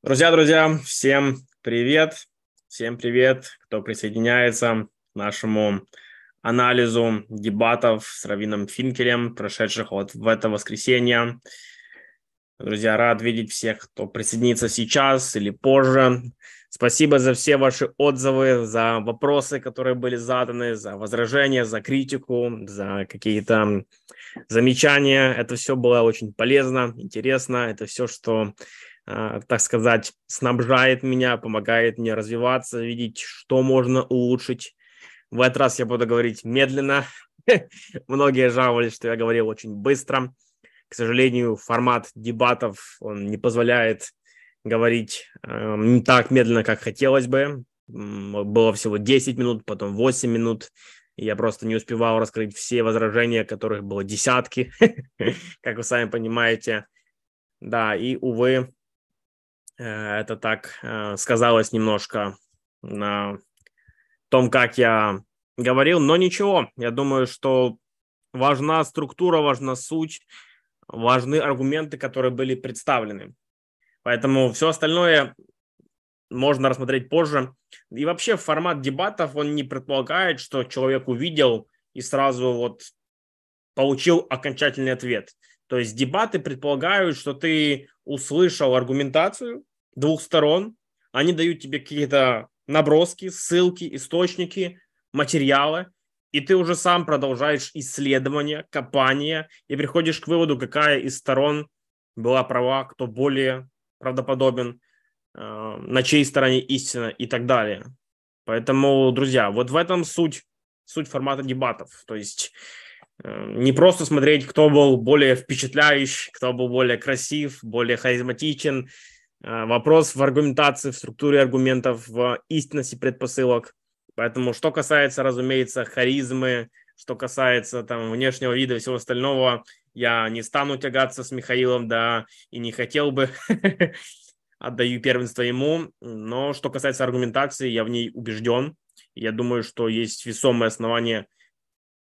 Друзья, друзья, всем привет. Всем привет, кто присоединяется к нашему анализу дебатов с Равином Финкелем, прошедших вот в это воскресенье. Друзья, рад видеть всех, кто присоединится сейчас или позже. Спасибо за все ваши отзывы, за вопросы, которые были заданы, за возражения, за критику, за какие-то замечания. Это все было очень полезно, интересно. Это все, что так сказать, снабжает меня, помогает мне развиваться, видеть, что можно улучшить. В этот раз я буду говорить медленно. Многие жаловались, что я говорил очень быстро. К сожалению, формат дебатов он не позволяет говорить э, не так медленно, как хотелось бы. Было всего 10 минут, потом 8 минут. Я просто не успевал раскрыть все возражения, которых было десятки, как вы сами понимаете. Да, и, увы, это так э, сказалось немножко на том, как я говорил, но ничего, я думаю, что важна структура, важна суть, важны аргументы, которые были представлены. Поэтому все остальное можно рассмотреть позже. И вообще формат дебатов, он не предполагает, что человек увидел и сразу вот получил окончательный ответ. То есть дебаты предполагают, что ты услышал аргументацию, двух сторон. Они дают тебе какие-то наброски, ссылки, источники, материалы, и ты уже сам продолжаешь исследование, копание, и приходишь к выводу, какая из сторон была права, кто более правдоподобен, э, на чьей стороне истина и так далее. Поэтому, друзья, вот в этом суть, суть формата дебатов. То есть э, не просто смотреть, кто был более впечатляющий, кто был более красив, более харизматичен, вопрос в аргументации, в структуре аргументов, в истинности предпосылок. Поэтому, что касается, разумеется, харизмы, что касается там внешнего вида и всего остального, я не стану тягаться с Михаилом, да, и не хотел бы, отдаю первенство ему. Но что касается аргументации, я в ней убежден. Я думаю, что есть весомые основания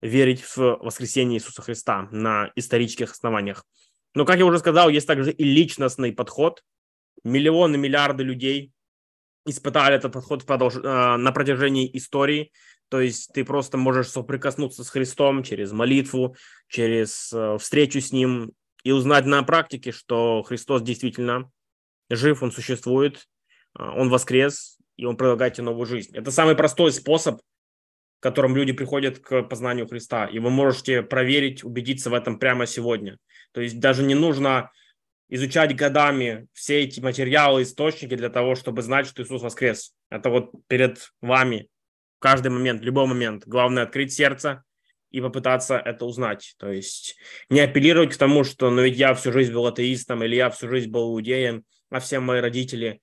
верить в воскресение Иисуса Христа на исторических основаниях. Но, как я уже сказал, есть также и личностный подход – миллионы, миллиарды людей испытали этот подход продолж... Э, на протяжении истории. То есть ты просто можешь соприкоснуться с Христом через молитву, через э, встречу с Ним и узнать на практике, что Христос действительно жив, Он существует, э, Он воскрес, и Он предлагает тебе новую жизнь. Это самый простой способ, которым люди приходят к познанию Христа. И вы можете проверить, убедиться в этом прямо сегодня. То есть даже не нужно изучать годами все эти материалы, источники для того, чтобы знать, что Иисус воскрес. Это вот перед вами в каждый момент, в любой момент. Главное открыть сердце и попытаться это узнать. То есть не апеллировать к тому, что ну ведь я всю жизнь был атеистом или я всю жизнь был иудеем, а все мои родители.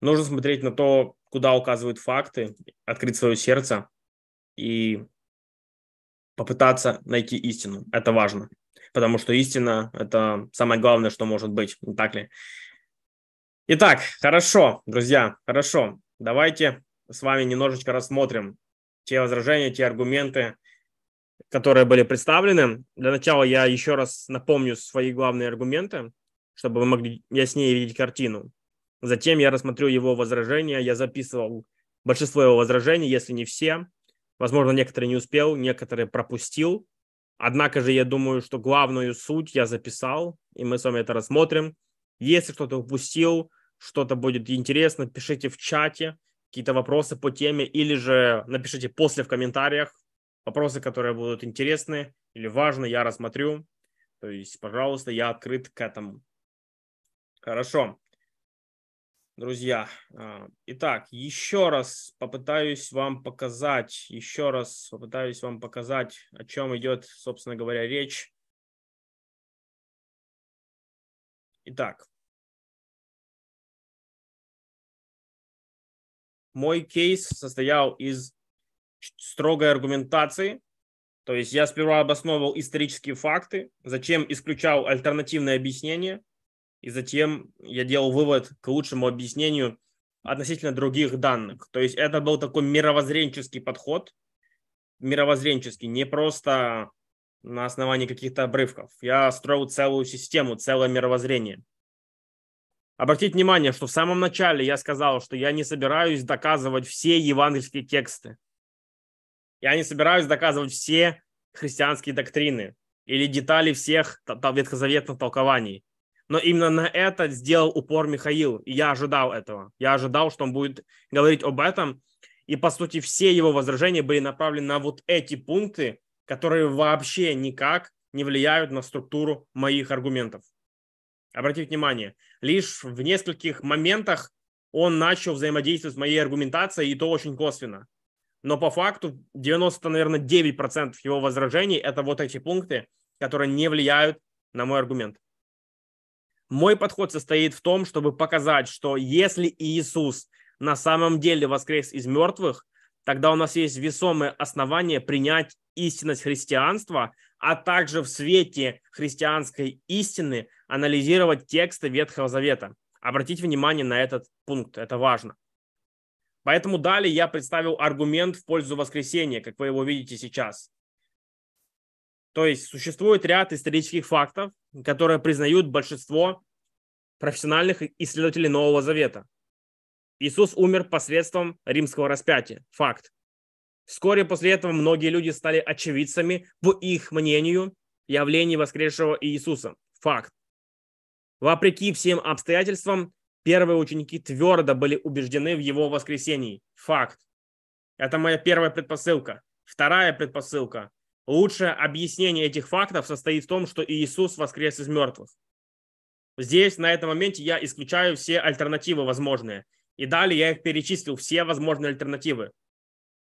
Нужно смотреть на то, куда указывают факты, открыть свое сердце и попытаться найти истину. Это важно потому что истина – это самое главное, что может быть, не так ли? Итак, хорошо, друзья, хорошо. Давайте с вами немножечко рассмотрим те возражения, те аргументы, которые были представлены. Для начала я еще раз напомню свои главные аргументы, чтобы вы могли яснее видеть картину. Затем я рассмотрю его возражения. Я записывал большинство его возражений, если не все. Возможно, некоторые не успел, некоторые пропустил. Однако же я думаю, что главную суть я записал, и мы с вами это рассмотрим. Если кто-то упустил, что-то будет интересно, пишите в чате какие-то вопросы по теме, или же напишите после в комментариях вопросы, которые будут интересны или важны, я рассмотрю. То есть, пожалуйста, я открыт к этому. Хорошо друзья. А, итак, еще раз попытаюсь вам показать, еще раз попытаюсь вам показать, о чем идет, собственно говоря, речь. Итак, мой кейс состоял из строгой аргументации, то есть я сперва обосновывал исторические факты, затем исключал альтернативные объяснения – и затем я делал вывод к лучшему объяснению относительно других данных. То есть это был такой мировоззренческий подход, мировоззренческий, не просто на основании каких-то обрывков. Я строил целую систему, целое мировоззрение. Обратите внимание, что в самом начале я сказал, что я не собираюсь доказывать все евангельские тексты. Я не собираюсь доказывать все христианские доктрины или детали всех ветхозаветных толкований. Но именно на это сделал упор Михаил, и я ожидал этого. Я ожидал, что он будет говорить об этом, и по сути все его возражения были направлены на вот эти пункты, которые вообще никак не влияют на структуру моих аргументов. Обратите внимание, лишь в нескольких моментах он начал взаимодействовать с моей аргументацией, и то очень косвенно. Но по факту 90, наверное, 9% его возражений – это вот эти пункты, которые не влияют на мой аргумент. Мой подход состоит в том, чтобы показать, что если Иисус на самом деле воскрес из мертвых, тогда у нас есть весомые основания принять истинность христианства, а также в свете христианской истины анализировать тексты Ветхого Завета. Обратите внимание на этот пункт, это важно. Поэтому далее я представил аргумент в пользу воскресения, как вы его видите сейчас. То есть существует ряд исторических фактов, которые признают большинство профессиональных исследователей Нового Завета. Иисус умер посредством римского распятия. Факт. Вскоре после этого многие люди стали очевидцами, по их мнению, явлений воскресшего Иисуса. Факт. Вопреки всем обстоятельствам, первые ученики твердо были убеждены в его воскресении. Факт. Это моя первая предпосылка. Вторая предпосылка. Лучшее объяснение этих фактов состоит в том, что Иисус воскрес из мертвых. Здесь, на этом моменте, я исключаю все альтернативы возможные. И далее я их перечислил, все возможные альтернативы.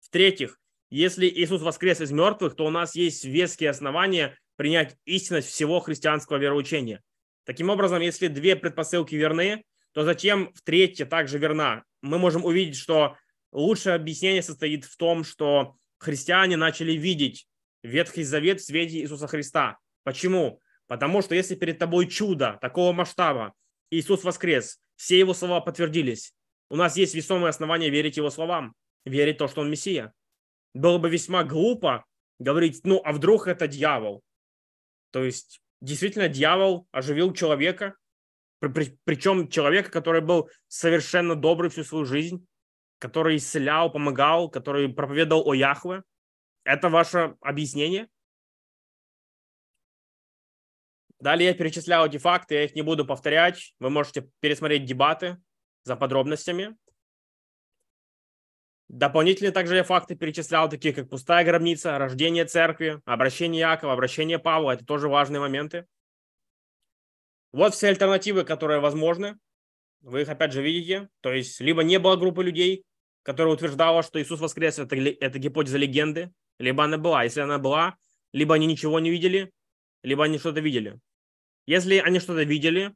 В-третьих, если Иисус воскрес из мертвых, то у нас есть веские основания принять истинность всего христианского вероучения. Таким образом, если две предпосылки верны, то затем в третье также верна. Мы можем увидеть, что лучшее объяснение состоит в том, что христиане начали видеть Ветхий Завет в свете Иисуса Христа. Почему? Потому что если перед тобой чудо такого масштаба, Иисус воскрес, все его слова подтвердились, у нас есть весомые основания верить его словам верить в то, что он Мессия. Было бы весьма глупо говорить, ну, а вдруг это дьявол? То есть, действительно, дьявол оживил человека, при, при, причем человека, который был совершенно добрый всю свою жизнь, который исцелял, помогал, который проповедовал о Яхве. Это ваше объяснение? Далее я перечислял эти факты, я их не буду повторять. Вы можете пересмотреть дебаты за подробностями. Дополнительные также я факты перечислял, такие как пустая гробница, рождение церкви, обращение Якова, обращение Павла. Это тоже важные моменты. Вот все альтернативы, которые возможны. Вы их опять же видите. То есть, либо не было группы людей, которая утверждала, что Иисус воскрес, это, это гипотеза легенды, либо она была. Если она была, либо они ничего не видели, либо они что-то видели. Если они что-то видели,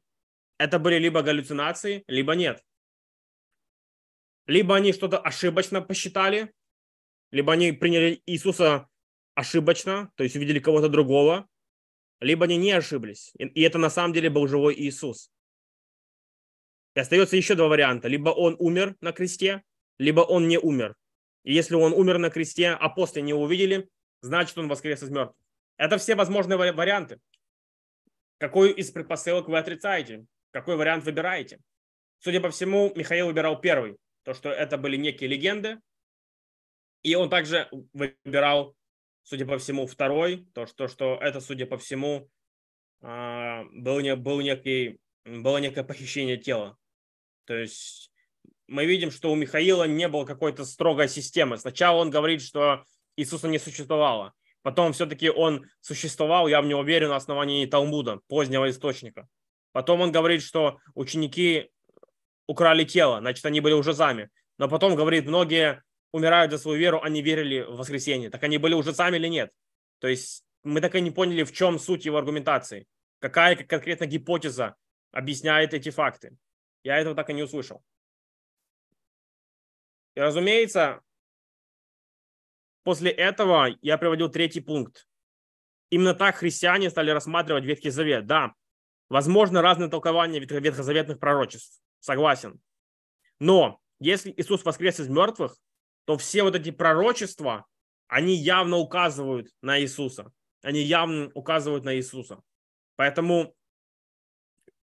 это были либо галлюцинации, либо нет. Либо они что-то ошибочно посчитали, либо они приняли Иисуса ошибочно, то есть увидели кого-то другого, либо они не ошиблись. И это на самом деле был живой Иисус. И остается еще два варианта. Либо он умер на кресте, либо он не умер. И если он умер на кресте, а после не увидели, значит он воскрес из мертвых. Это все возможные варианты. Какой из предпосылок вы отрицаете? Какой вариант выбираете? Судя по всему, Михаил выбирал первый то, что это были некие легенды. И он также выбирал, судя по всему, второй, то, что, что это, судя по всему, а, был, был некий, было некое похищение тела. То есть мы видим, что у Михаила не было какой-то строгой системы. Сначала он говорит, что Иисуса не существовало. Потом все-таки он существовал, я в него верю, на основании Талмуда, позднего источника. Потом он говорит, что ученики украли тело, значит, они были уже сами. Но потом, говорит, многие умирают за свою веру, они верили в воскресенье. Так они были уже сами или нет? То есть мы так и не поняли, в чем суть его аргументации. Какая конкретно гипотеза объясняет эти факты. Я этого так и не услышал. И, разумеется, после этого я приводил третий пункт. Именно так христиане стали рассматривать Ветхий Завет. Да, возможно, разные толкования ветхозаветных пророчеств согласен. Но если Иисус воскрес из мертвых, то все вот эти пророчества, они явно указывают на Иисуса. Они явно указывают на Иисуса. Поэтому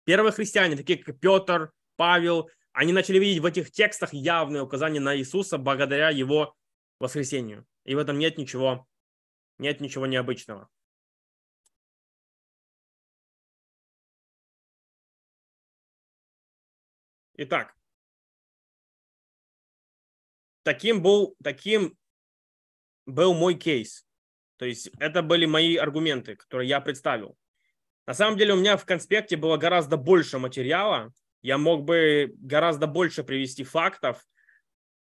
Первые христиане, такие как Петр, Павел, они начали видеть в этих текстах явные указания на Иисуса благодаря его воскресению. И в этом нет ничего, нет ничего необычного. Итак, таким был, таким был мой кейс. То есть это были мои аргументы, которые я представил. На самом деле у меня в конспекте было гораздо больше материала. Я мог бы гораздо больше привести фактов.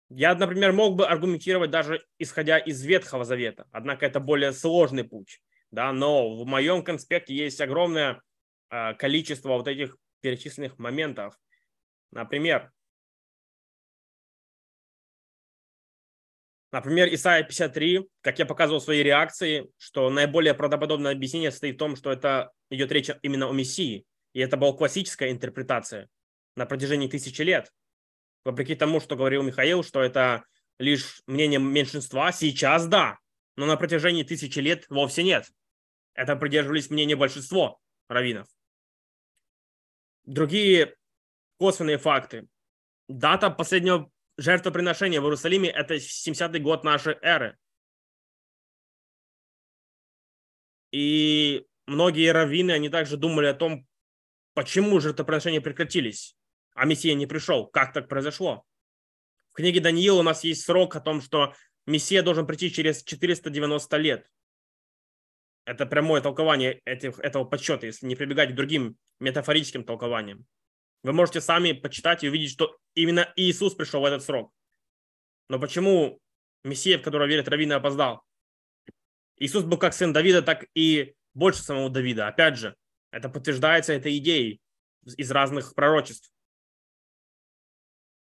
Я, например, мог бы аргументировать даже исходя из Ветхого Завета. Однако это более сложный путь. Да? Но в моем конспекте есть огромное э, количество вот этих перечисленных моментов. Например, Например, Исайя 53, как я показывал в своей реакции, что наиболее правдоподобное объяснение состоит в том, что это идет речь именно о Мессии. И это была классическая интерпретация на протяжении тысячи лет. Вопреки тому, что говорил Михаил, что это лишь мнение меньшинства, сейчас да, но на протяжении тысячи лет вовсе нет. Это придерживались мнения большинства раввинов. Другие косвенные факты. Дата последнего жертвоприношение в Иерусалиме – это 70-й год нашей эры. И многие раввины, они также думали о том, почему жертвоприношения прекратились, а Мессия не пришел. Как так произошло? В книге Даниила у нас есть срок о том, что Мессия должен прийти через 490 лет. Это прямое толкование этих, этого подсчета, если не прибегать к другим метафорическим толкованиям. Вы можете сами почитать и увидеть, что именно Иисус пришел в этот срок. Но почему Мессия, в которого верят раввины, опоздал? Иисус был как сын Давида, так и больше самого Давида. Опять же, это подтверждается этой идеей из разных пророчеств.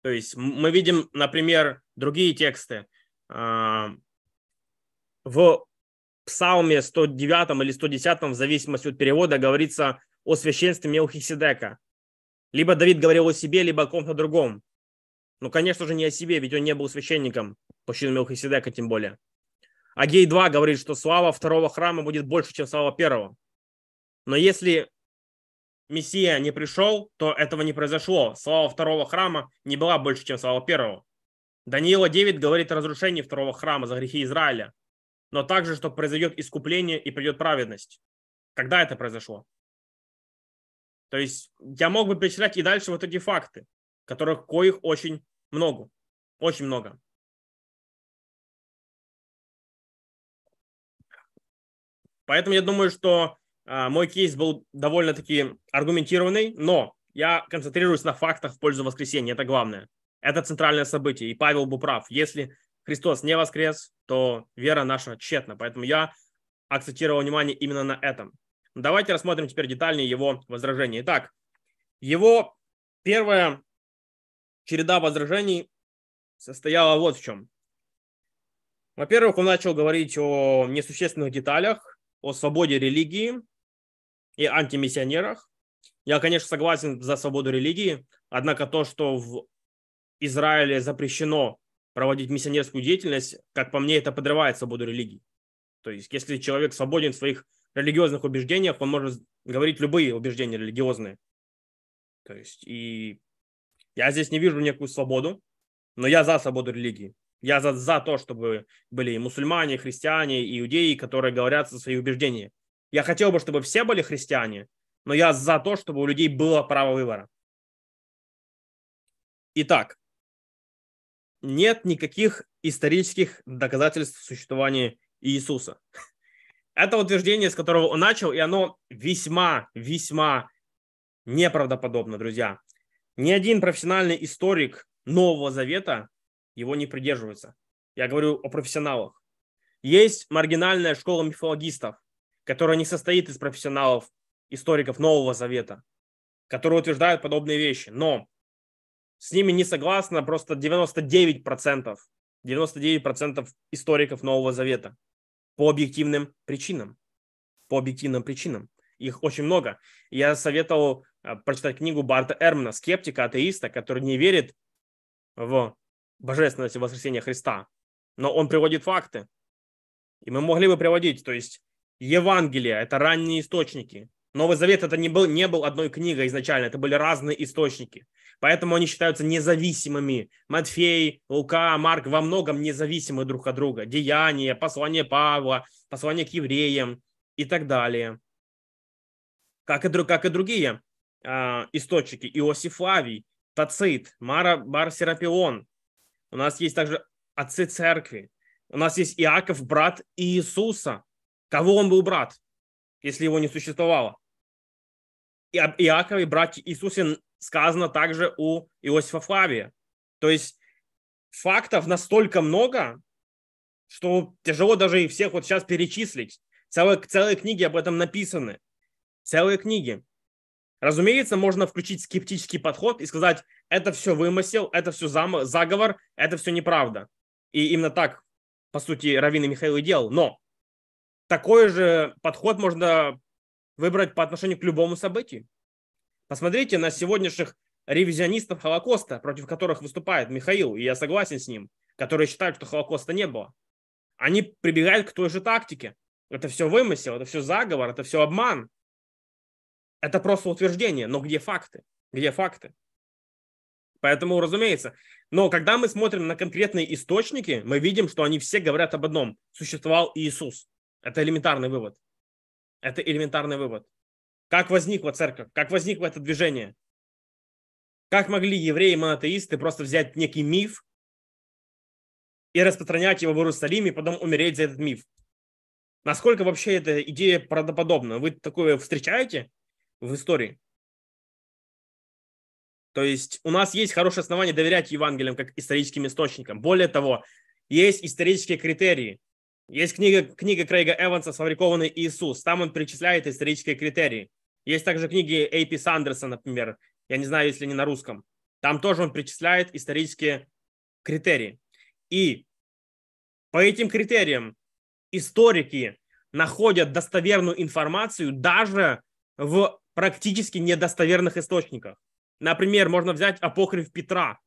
То есть мы видим, например, другие тексты. А, в Псалме 109 или 110, в зависимости от перевода, говорится о священстве Мелхиседека. Либо Давид говорил о себе, либо о ком-то другом. Ну, конечно же, не о себе, ведь он не был священником, чину Мелхиседека тем более. Агей 2 говорит, что слава второго храма будет больше, чем слава первого. Но если Мессия не пришел, то этого не произошло. Слава второго храма не была больше, чем слава первого. Даниила 9 говорит о разрушении второго храма за грехи Израиля, но также, что произойдет искупление и придет праведность. Когда это произошло? То есть я мог бы перечислять и дальше вот эти факты, которых коих очень много. Очень много. Поэтому я думаю, что мой кейс был довольно-таки аргументированный, но я концентрируюсь на фактах в пользу воскресения. Это главное. Это центральное событие. И Павел был прав. Если Христос не воскрес, то вера наша тщетна. Поэтому я акцентировал внимание именно на этом. Давайте рассмотрим теперь детальнее его возражения. Итак, его первая череда возражений состояла вот в чем. Во-первых, он начал говорить о несущественных деталях, о свободе религии и антимиссионерах. Я, конечно, согласен за свободу религии, однако то, что в Израиле запрещено проводить миссионерскую деятельность, как по мне, это подрывает свободу религии. То есть, если человек свободен в своих религиозных убеждениях, он может говорить любые убеждения религиозные. То есть, и я здесь не вижу некую свободу, но я за свободу религии. Я за, за то, чтобы были и мусульмане, и христиане, и иудеи, которые говорят за свои убеждения. Я хотел бы, чтобы все были христиане, но я за то, чтобы у людей было право выбора. Итак, нет никаких исторических доказательств существования Иисуса. Это утверждение, с которого он начал, и оно весьма, весьма неправдоподобно, друзья. Ни один профессиональный историк Нового Завета его не придерживается. Я говорю о профессионалах. Есть маргинальная школа мифологистов, которая не состоит из профессионалов, историков Нового Завета, которые утверждают подобные вещи. Но с ними не согласно просто 99%, 99% историков Нового Завета по объективным причинам. По объективным причинам. Их очень много. Я советовал э, прочитать книгу Барта Эрмана, скептика, атеиста, который не верит в божественность и воскресение Христа. Но он приводит факты. И мы могли бы приводить, то есть Евангелие – это ранние источники. Новый Завет это не был, не был одной книгой изначально, это были разные источники. Поэтому они считаются независимыми. Матфей, Лука, Марк во многом независимы друг от друга. Деяния, послание Павла, послание к евреям и так далее. Как и, как и другие э, источники. Иосиф Флавий, Тацит, Мара, Бар Серапион. У нас есть также отцы церкви. У нас есть Иаков, брат Иисуса. Кого он был брат, если его не существовало? И об Иакове, брате Иисусе сказано также у Иосифа Флавия. То есть фактов настолько много, что тяжело даже и всех вот сейчас перечислить. Целые, целые книги об этом написаны. Целые книги. Разумеется, можно включить скептический подход и сказать, это все вымысел, это все зам- заговор, это все неправда. И именно так, по сути, Равин и Михаил и делал. Но такой же подход можно выбрать по отношению к любому событию. Посмотрите на сегодняшних ревизионистов Холокоста, против которых выступает Михаил, и я согласен с ним, которые считают, что Холокоста не было. Они прибегают к той же тактике. Это все вымысел, это все заговор, это все обман. Это просто утверждение, но где факты? Где факты? Поэтому, разумеется, но когда мы смотрим на конкретные источники, мы видим, что они все говорят об одном. Существовал Иисус. Это элементарный вывод. Это элементарный вывод. Как возникла церковь? Как возникло это движение? Как могли евреи-монотеисты просто взять некий миф и распространять его в Иерусалиме, и потом умереть за этот миф? Насколько вообще эта идея правдоподобна? Вы такое встречаете? в истории. То есть у нас есть хорошее основание доверять Евангелиям как историческим источникам. Более того, есть исторические критерии. Есть книга, книга Крейга Эванса «Сфабрикованный Иисус». Там он перечисляет исторические критерии. Есть также книги Эйпи Сандерса, например. Я не знаю, если не на русском. Там тоже он перечисляет исторические критерии. И по этим критериям историки находят достоверную информацию даже в практически недостоверных источниках. Например, можно взять апокриф Петра,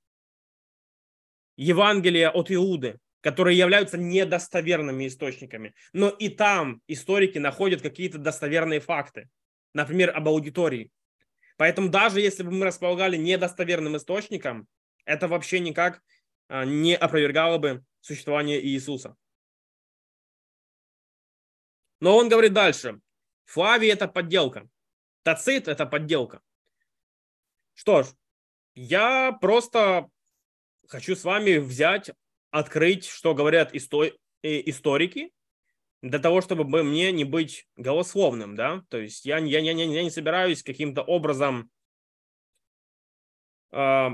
Евангелие от Иуды, которые являются недостоверными источниками. Но и там историки находят какие-то достоверные факты. Например, об аудитории. Поэтому даже если бы мы располагали недостоверным источником, это вообще никак а, не опровергало бы существование Иисуса. Но он говорит дальше. Флавий – это подделка. Тацит – это подделка. Что ж, я просто хочу с вами взять, открыть, что говорят исто- историки, для того, чтобы мне не быть голословным, да, то есть я, я, я, я не собираюсь каким-то образом э,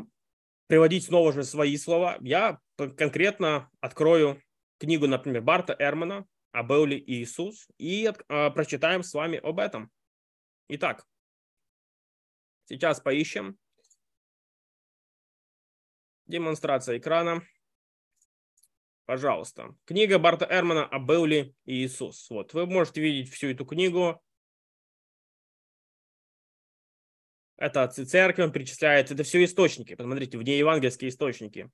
приводить снова же свои слова. Я конкретно открою книгу, например, Барта Эрмана «О Беуле и Иисус» и э, прочитаем с вами об этом. Итак, сейчас поищем. Демонстрация экрана. Пожалуйста. Книга Барта Эрмана о Беуле и Иисус. Вот, вы можете видеть всю эту книгу. Это отцы церкви, он перечисляет. Это все источники. Посмотрите, в ней евангельские источники.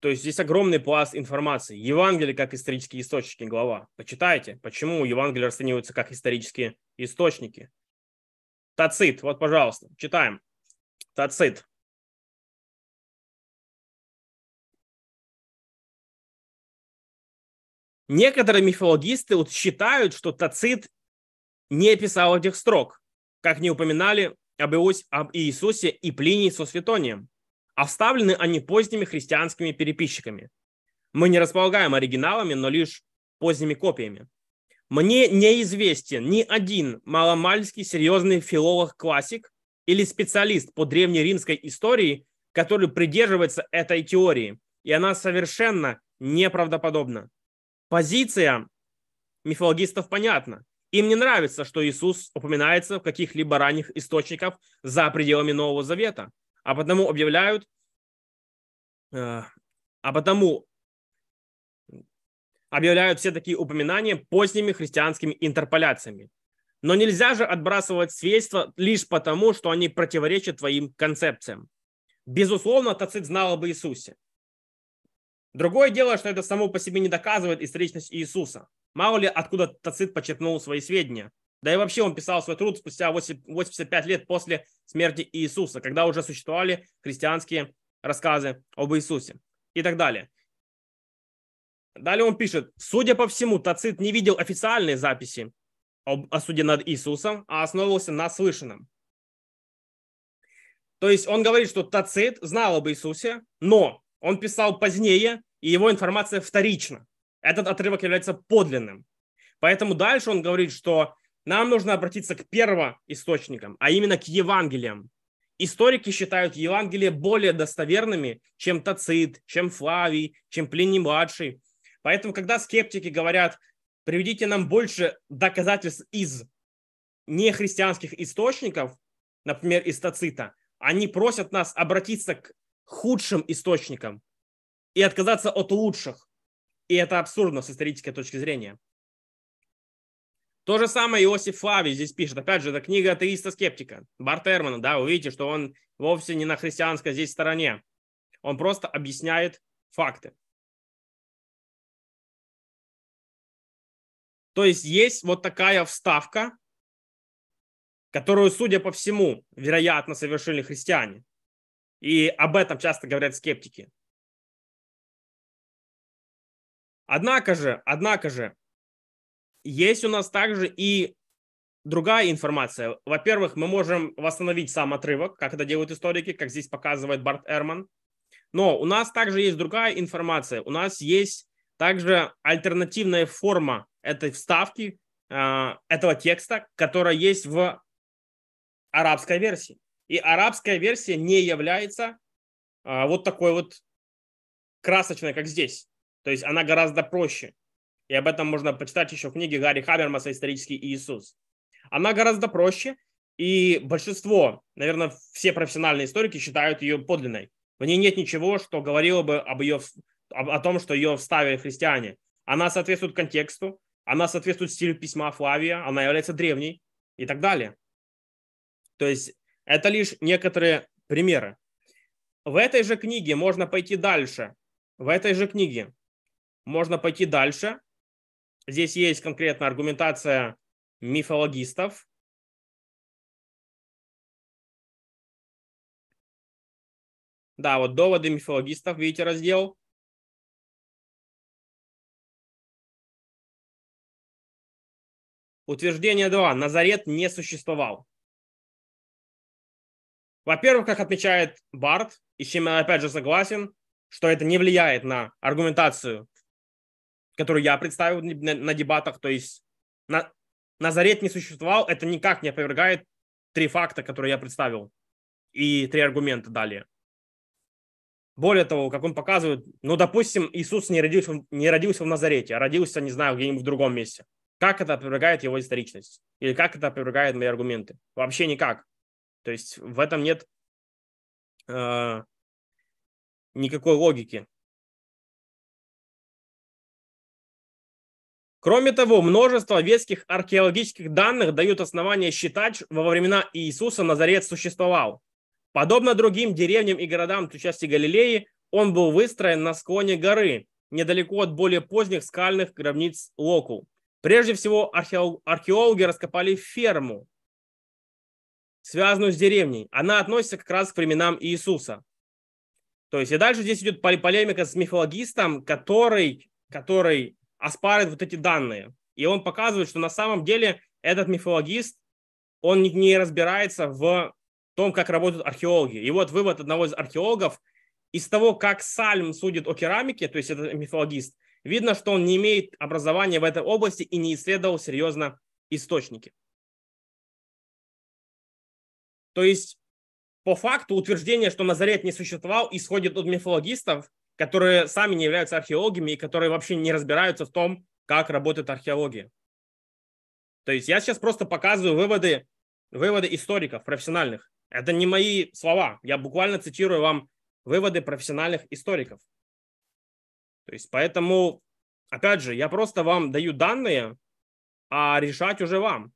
То есть здесь огромный пласт информации. Евангелие как исторические источники, глава. Почитайте, почему Евангелие расцениваются как исторические источники. Тацит, вот, пожалуйста, читаем. Тацит. Некоторые мифологисты вот считают, что Тацит не писал этих строк, как не упоминали об, Иос, об Иисусе и Плинии со Светонием а вставлены они поздними христианскими переписчиками. Мы не располагаем оригиналами, но лишь поздними копиями. Мне неизвестен ни один маломальский серьезный филолог-классик или специалист по древнеримской истории, который придерживается этой теории, и она совершенно неправдоподобна. Позиция мифологистов понятна. Им не нравится, что Иисус упоминается в каких-либо ранних источниках за пределами Нового Завета а потому объявляют, э, а потому объявляют все такие упоминания поздними христианскими интерполяциями. Но нельзя же отбрасывать свидетельства лишь потому, что они противоречат твоим концепциям. Безусловно, Тацит знал об Иисусе. Другое дело, что это само по себе не доказывает историчность Иисуса. Мало ли, откуда Тацит почерпнул свои сведения. Да и вообще он писал свой труд спустя 85 лет после смерти Иисуса, когда уже существовали христианские рассказы об Иисусе и так далее. Далее он пишет, судя по всему, Тацит не видел официальные записи об, о суде над Иисусом, а основывался на слышанном. То есть он говорит, что Тацит знал об Иисусе, но он писал позднее, и его информация вторична. Этот отрывок является подлинным. Поэтому дальше он говорит, что нам нужно обратиться к первоисточникам, а именно к Евангелиям. Историки считают Евангелие более достоверными, чем Тацит, чем Флавий, чем Плиний-младший. Поэтому, когда скептики говорят, приведите нам больше доказательств из нехристианских источников, например, из Тацита, они просят нас обратиться к худшим источникам и отказаться от лучших. И это абсурдно с исторической точки зрения. То же самое Иосиф Флавий здесь пишет. Опять же, это книга атеиста-скептика. Барт Эрмана, да, вы видите, что он вовсе не на христианской здесь стороне. Он просто объясняет факты. То есть есть вот такая вставка, которую, судя по всему, вероятно, совершили христиане. И об этом часто говорят скептики. Однако же, однако же, есть у нас также и другая информация. Во-первых, мы можем восстановить сам отрывок, как это делают историки, как здесь показывает Барт Эрман. Но у нас также есть другая информация. У нас есть также альтернативная форма этой вставки, а, этого текста, которая есть в арабской версии. И арабская версия не является а, вот такой вот красочной, как здесь. То есть она гораздо проще. И об этом можно почитать еще в книге Гарри Хабермаса «Исторический Иисус». Она гораздо проще, и большинство, наверное, все профессиональные историки считают ее подлинной. В ней нет ничего, что говорило бы об ее, о том, что ее вставили христиане. Она соответствует контексту, она соответствует стилю письма Флавия, она является древней и так далее. То есть это лишь некоторые примеры. В этой же книге можно пойти дальше. В этой же книге можно пойти дальше Здесь есть конкретная аргументация мифологистов. Да, вот доводы мифологистов, видите раздел. Утверждение 2. Назарет не существовал. Во-первых, как отмечает Барт, и с чем я опять же согласен, что это не влияет на аргументацию которую я представил на, на дебатах, то есть на, Назарет не существовал, это никак не опровергает три факта, которые я представил, и три аргумента далее. Более того, как он показывает, ну, допустим, Иисус не родился, не родился в Назарете, а родился, не знаю, где-нибудь в другом месте. Как это опровергает его историчность? Или как это опровергает мои аргументы? Вообще никак. То есть в этом нет э, никакой логики. Кроме того, множество ветских археологических данных дают основания считать, во времена Иисуса Назарет существовал. Подобно другим деревням и городам той части Галилеи, он был выстроен на склоне горы, недалеко от более поздних скальных гробниц Локу. Прежде всего, археологи раскопали ферму, связанную с деревней. Она относится как раз к временам Иисуса. То есть и дальше здесь идет полемика с мифологистом, который, который оспаривает вот эти данные. И он показывает, что на самом деле этот мифологист, он не разбирается в том, как работают археологи. И вот вывод одного из археологов, из того, как Сальм судит о керамике, то есть это мифологист, видно, что он не имеет образования в этой области и не исследовал серьезно источники. То есть по факту утверждение, что Назарет не существовал, исходит от мифологистов, которые сами не являются археологами и которые вообще не разбираются в том, как работает археология. То есть я сейчас просто показываю выводы, выводы историков профессиональных. Это не мои слова. Я буквально цитирую вам выводы профессиональных историков. То есть поэтому, опять же, я просто вам даю данные, а решать уже вам.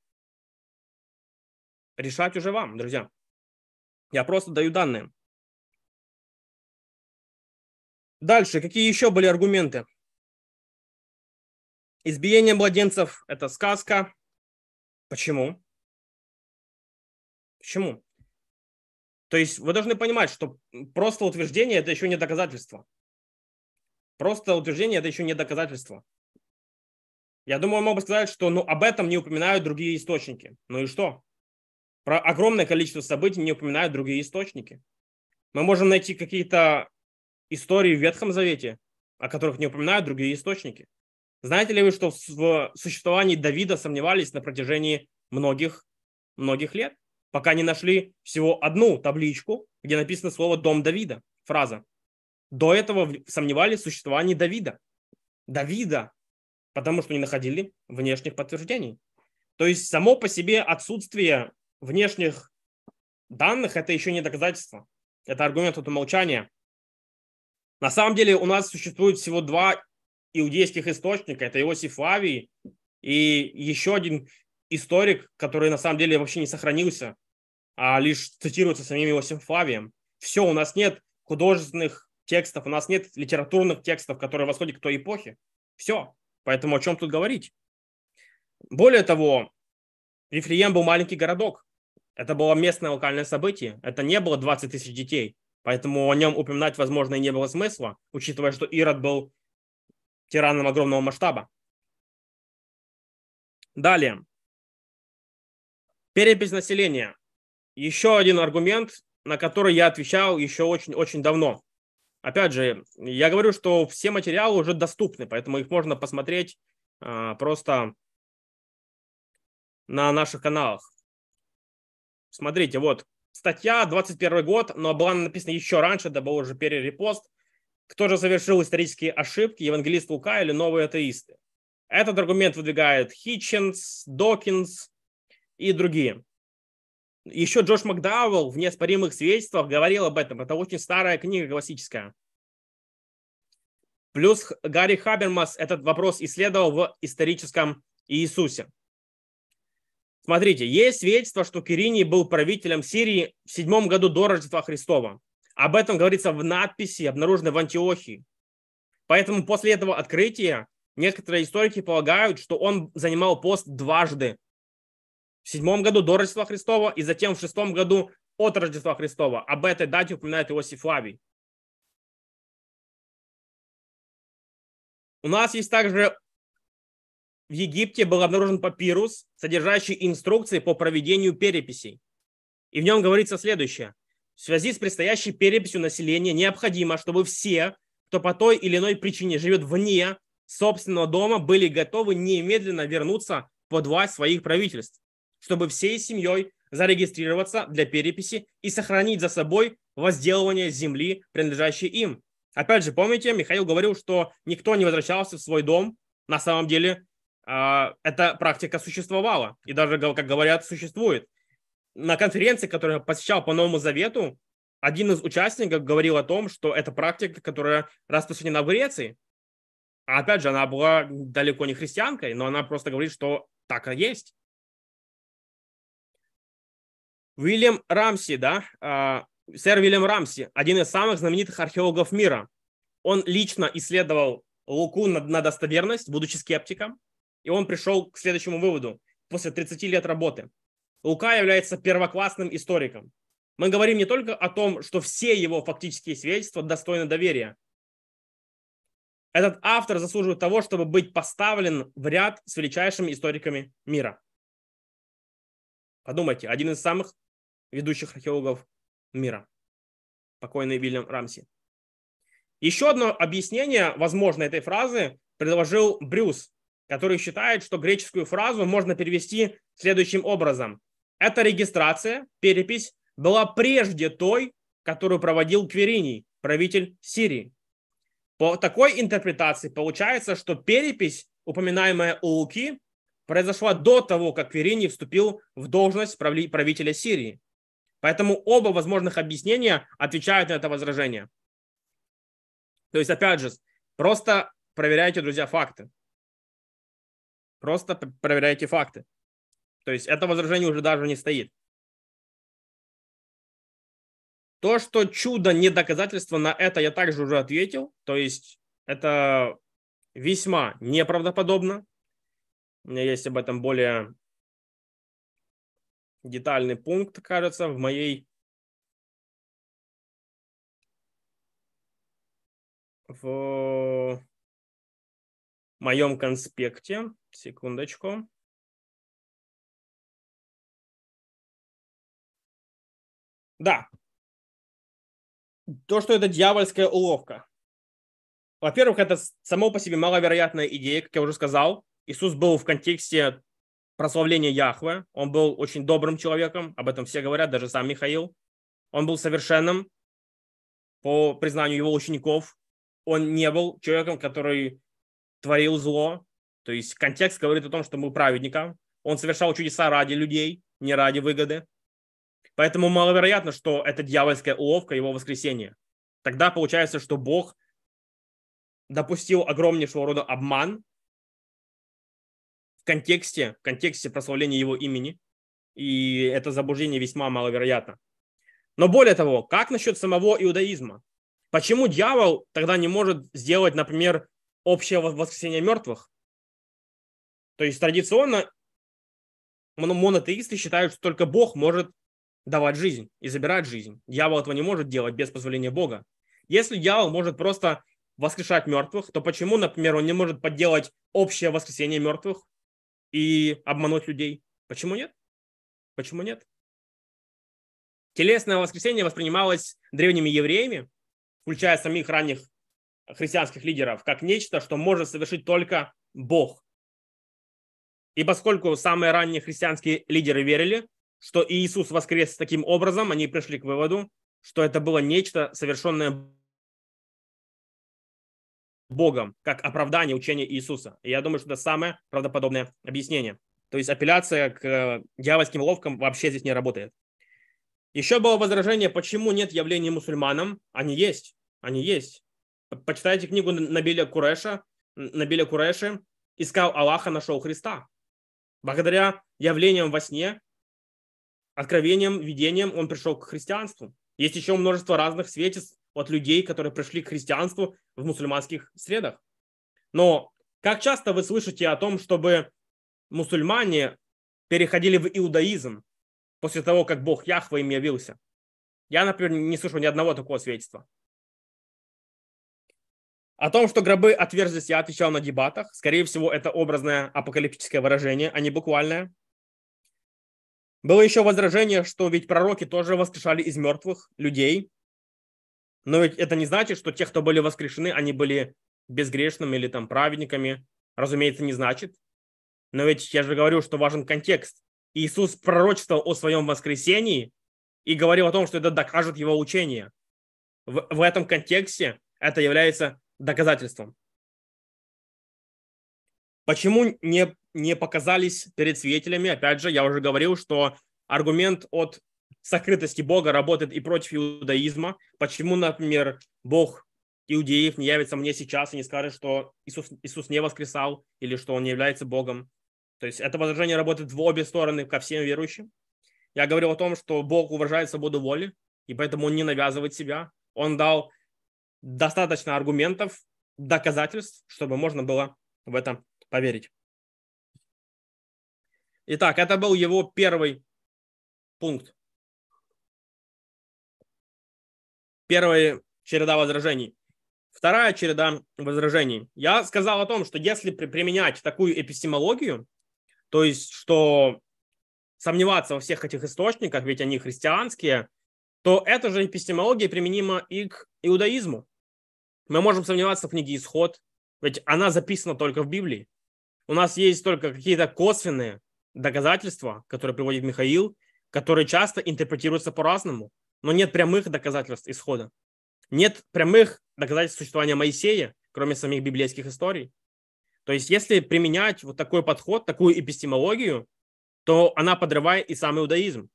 Решать уже вам, друзья. Я просто даю данные. Дальше, какие еще были аргументы? Избиение младенцев – это сказка. Почему? Почему? То есть вы должны понимать, что просто утверждение – это еще не доказательство. Просто утверждение – это еще не доказательство. Я думаю, мог бы сказать, что ну, об этом не упоминают другие источники. Ну и что? Про огромное количество событий не упоминают другие источники. Мы можем найти какие-то истории в Ветхом Завете, о которых не упоминают другие источники. Знаете ли вы, что в существовании Давида сомневались на протяжении многих, многих лет, пока не нашли всего одну табличку, где написано слово «Дом Давида», фраза. До этого сомневались в существовании Давида. Давида, потому что не находили внешних подтверждений. То есть само по себе отсутствие внешних данных – это еще не доказательство. Это аргумент от умолчания. На самом деле у нас существует всего два иудейских источника. Это Иосиф Флавий и еще один историк, который на самом деле вообще не сохранился, а лишь цитируется самим Иосифом Флавием. Все, у нас нет художественных текстов, у нас нет литературных текстов, которые восходят к той эпохе. Все. Поэтому о чем тут говорить? Более того, Вифлеем был маленький городок. Это было местное локальное событие. Это не было 20 тысяч детей. Поэтому о нем упоминать, возможно, и не было смысла, учитывая, что Ирод был тираном огромного масштаба. Далее. Перепись населения. Еще один аргумент, на который я отвечал еще очень-очень давно. Опять же, я говорю, что все материалы уже доступны, поэтому их можно посмотреть а, просто на наших каналах. Смотрите, вот статья 21 год, но была написана еще раньше, это был уже перерепост. Кто же совершил исторические ошибки, евангелист Лука или новые атеисты? Этот аргумент выдвигает Хитчинс, Докинс и другие. Еще Джош Макдауэлл в неоспоримых свидетельствах говорил об этом. Это очень старая книга классическая. Плюс Гарри Хабермас этот вопрос исследовал в историческом Иисусе. Смотрите, есть свидетельство, что Кириний был правителем Сирии в седьмом году до Рождества Христова. Об этом говорится в надписи, обнаруженной в Антиохии. Поэтому после этого открытия некоторые историки полагают, что он занимал пост дважды. В седьмом году до Рождества Христова и затем в шестом году от Рождества Христова. Об этой дате упоминает Иосиф Флавий. У нас есть также в Египте был обнаружен папирус, содержащий инструкции по проведению переписей. И в нем говорится следующее – в связи с предстоящей переписью населения необходимо, чтобы все, кто по той или иной причине живет вне собственного дома, были готовы немедленно вернуться под власть своих правительств, чтобы всей семьей зарегистрироваться для переписи и сохранить за собой возделывание земли, принадлежащей им. Опять же, помните, Михаил говорил, что никто не возвращался в свой дом. На самом деле, эта практика существовала. И даже, как говорят, существует на конференции, которую я посещал по Новому Завету, один из участников говорил о том, что это практика, которая распространена в Греции. А опять же, она была далеко не христианкой, но она просто говорит, что так и есть. Уильям Рамси, да, э, сэр Уильям Рамси, один из самых знаменитых археологов мира. Он лично исследовал Луку на, на достоверность, будучи скептиком, и он пришел к следующему выводу после 30 лет работы – Лука является первоклассным историком. Мы говорим не только о том, что все его фактические свидетельства достойны доверия. Этот автор заслуживает того, чтобы быть поставлен в ряд с величайшими историками мира. Подумайте, один из самых ведущих археологов мира, покойный Вильям Рамси. Еще одно объяснение, возможно, этой фразы предложил Брюс, который считает, что греческую фразу можно перевести следующим образом. Эта регистрация, перепись, была прежде той, которую проводил Квериний, правитель Сирии. По такой интерпретации получается, что перепись, упоминаемая у Луки, произошла до того, как Квериний вступил в должность правителя Сирии. Поэтому оба возможных объяснения отвечают на это возражение. То есть, опять же, просто проверяйте, друзья, факты. Просто проверяйте факты. То есть это возражение уже даже не стоит. То, что чудо не доказательство, на это я также уже ответил. То есть это весьма неправдоподобно. У меня есть об этом более детальный пункт, кажется, в моей в моем конспекте. Секундочку. Да. То, что это дьявольская уловка. Во-первых, это само по себе маловероятная идея, как я уже сказал. Иисус был в контексте прославления Яхве. Он был очень добрым человеком, об этом все говорят, даже сам Михаил. Он был совершенным по признанию его учеников. Он не был человеком, который творил зло. То есть контекст говорит о том, что мы праведника. Он совершал чудеса ради людей, не ради выгоды. Поэтому маловероятно, что это дьявольская уловка его воскресения. Тогда получается, что Бог допустил огромнейшего рода обман в контексте, в контексте прославления его имени. И это заблуждение весьма маловероятно. Но более того, как насчет самого иудаизма? Почему дьявол тогда не может сделать, например, общее воскресение мертвых? То есть традиционно монотеисты считают, что только Бог может давать жизнь и забирать жизнь. Дьявол этого не может делать без позволения Бога. Если дьявол может просто воскрешать мертвых, то почему, например, он не может подделать общее воскресение мертвых и обмануть людей? Почему нет? Почему нет? Телесное воскресение воспринималось древними евреями, включая самих ранних христианских лидеров, как нечто, что может совершить только Бог. И поскольку самые ранние христианские лидеры верили, что Иисус воскрес таким образом, они пришли к выводу, что это было нечто, совершенное Богом, как оправдание учения Иисуса. И я думаю, что это самое правдоподобное объяснение. То есть апелляция к э, дьявольским ловкам вообще здесь не работает. Еще было возражение, почему нет явлений мусульманам. Они есть, они есть. Почитайте книгу Набиля Куреша. Набиля Куреши искал Аллаха, нашел Христа. Благодаря явлениям во сне откровением, видением он пришел к христианству. Есть еще множество разных свидетельств от людей, которые пришли к христианству в мусульманских средах. Но как часто вы слышите о том, чтобы мусульмане переходили в иудаизм после того, как Бог Яхва им явился? Я, например, не слышу ни одного такого свидетельства. О том, что гробы отверзлись, я отвечал на дебатах. Скорее всего, это образное апокалиптическое выражение, а не буквальное. Было еще возражение, что ведь пророки тоже воскрешали из мертвых людей. Но ведь это не значит, что те, кто были воскрешены, они были безгрешными или там праведниками. Разумеется, не значит. Но ведь я же говорю, что важен контекст. Иисус пророчествовал о своем воскресении и говорил о том, что это докажет его учение. В, в этом контексте это является доказательством. Почему не не показались перед свидетелями. Опять же, я уже говорил, что аргумент от сокрытости Бога работает и против иудаизма. Почему, например, Бог иудеев не явится мне сейчас и не скажет, что Иисус, Иисус не воскресал или что он не является Богом. То есть это возражение работает в обе стороны ко всем верующим. Я говорил о том, что Бог уважает свободу воли, и поэтому он не навязывает себя. Он дал достаточно аргументов, доказательств, чтобы можно было в это поверить. Итак, это был его первый пункт. Первая череда возражений. Вторая череда возражений. Я сказал о том, что если применять такую эпистемологию, то есть, что сомневаться во всех этих источниках, ведь они христианские, то эта же эпистемология применима и к иудаизму. Мы можем сомневаться в книге «Исход», ведь она записана только в Библии. У нас есть только какие-то косвенные доказательства, которые приводит Михаил, которые часто интерпретируются по-разному, но нет прямых доказательств исхода. Нет прямых доказательств существования Моисея, кроме самих библейских историй. То есть, если применять вот такой подход, такую эпистемологию, то она подрывает и сам иудаизм.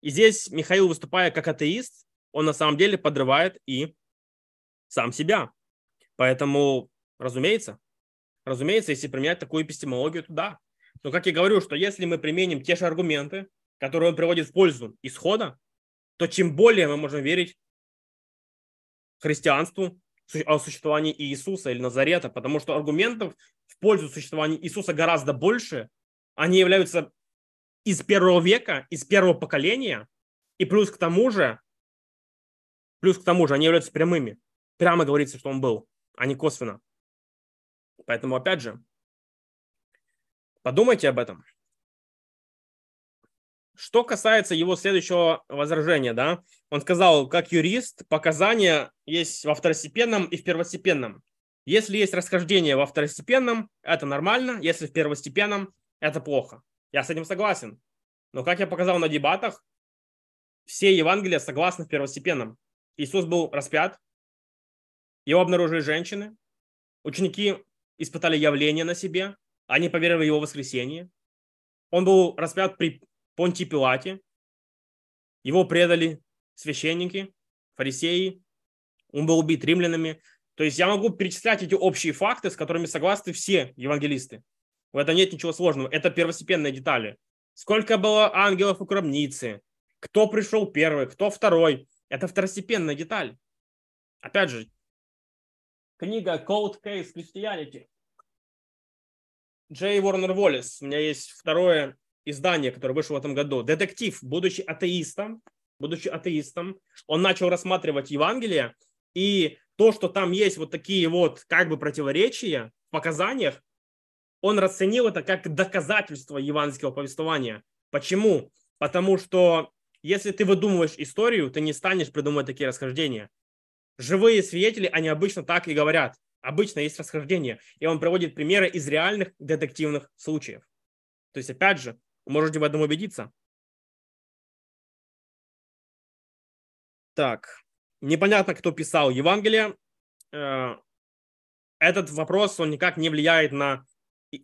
И здесь Михаил, выступая как атеист, он на самом деле подрывает и сам себя. Поэтому, разумеется, разумеется, если применять такую эпистемологию, то да, но, как я говорю, что если мы применим те же аргументы, которые он приводит в пользу исхода, то тем более мы можем верить христианству о существовании Иисуса или Назарета, потому что аргументов в пользу существования Иисуса гораздо больше. Они являются из первого века, из первого поколения, и плюс к тому же, плюс к тому же, они являются прямыми. Прямо говорится, что он был, а не косвенно. Поэтому, опять же, подумайте об этом. Что касается его следующего возражения, да, он сказал, как юрист, показания есть во второстепенном и в первостепенном. Если есть расхождение во второстепенном, это нормально, если в первостепенном, это плохо. Я с этим согласен. Но, как я показал на дебатах, все Евангелия согласны в первостепенном. Иисус был распят, его обнаружили женщины, ученики испытали явление на себе, они поверили в его воскресение. Он был распят при Понтии Пилате. Его предали священники, фарисеи. Он был убит римлянами. То есть я могу перечислять эти общие факты, с которыми согласны все евангелисты. В этом нет ничего сложного. Это первостепенные детали. Сколько было ангелов у гробницы, кто пришел первый, кто второй. Это второстепенная деталь. Опять же, книга Cold Case Christianity. Джей Уорнер Уоллес. У меня есть второе издание, которое вышло в этом году. Детектив, будучи атеистом, будучи атеистом, он начал рассматривать Евангелие, и то, что там есть вот такие вот как бы противоречия в показаниях, он расценил это как доказательство евангельского повествования. Почему? Потому что если ты выдумываешь историю, ты не станешь придумывать такие расхождения. Живые свидетели, они обычно так и говорят. Обычно есть расхождение. И он приводит примеры из реальных детективных случаев. То есть, опять же, Можете в этом убедиться. Так, непонятно, кто писал Евангелие. Э, этот вопрос, он никак не влияет на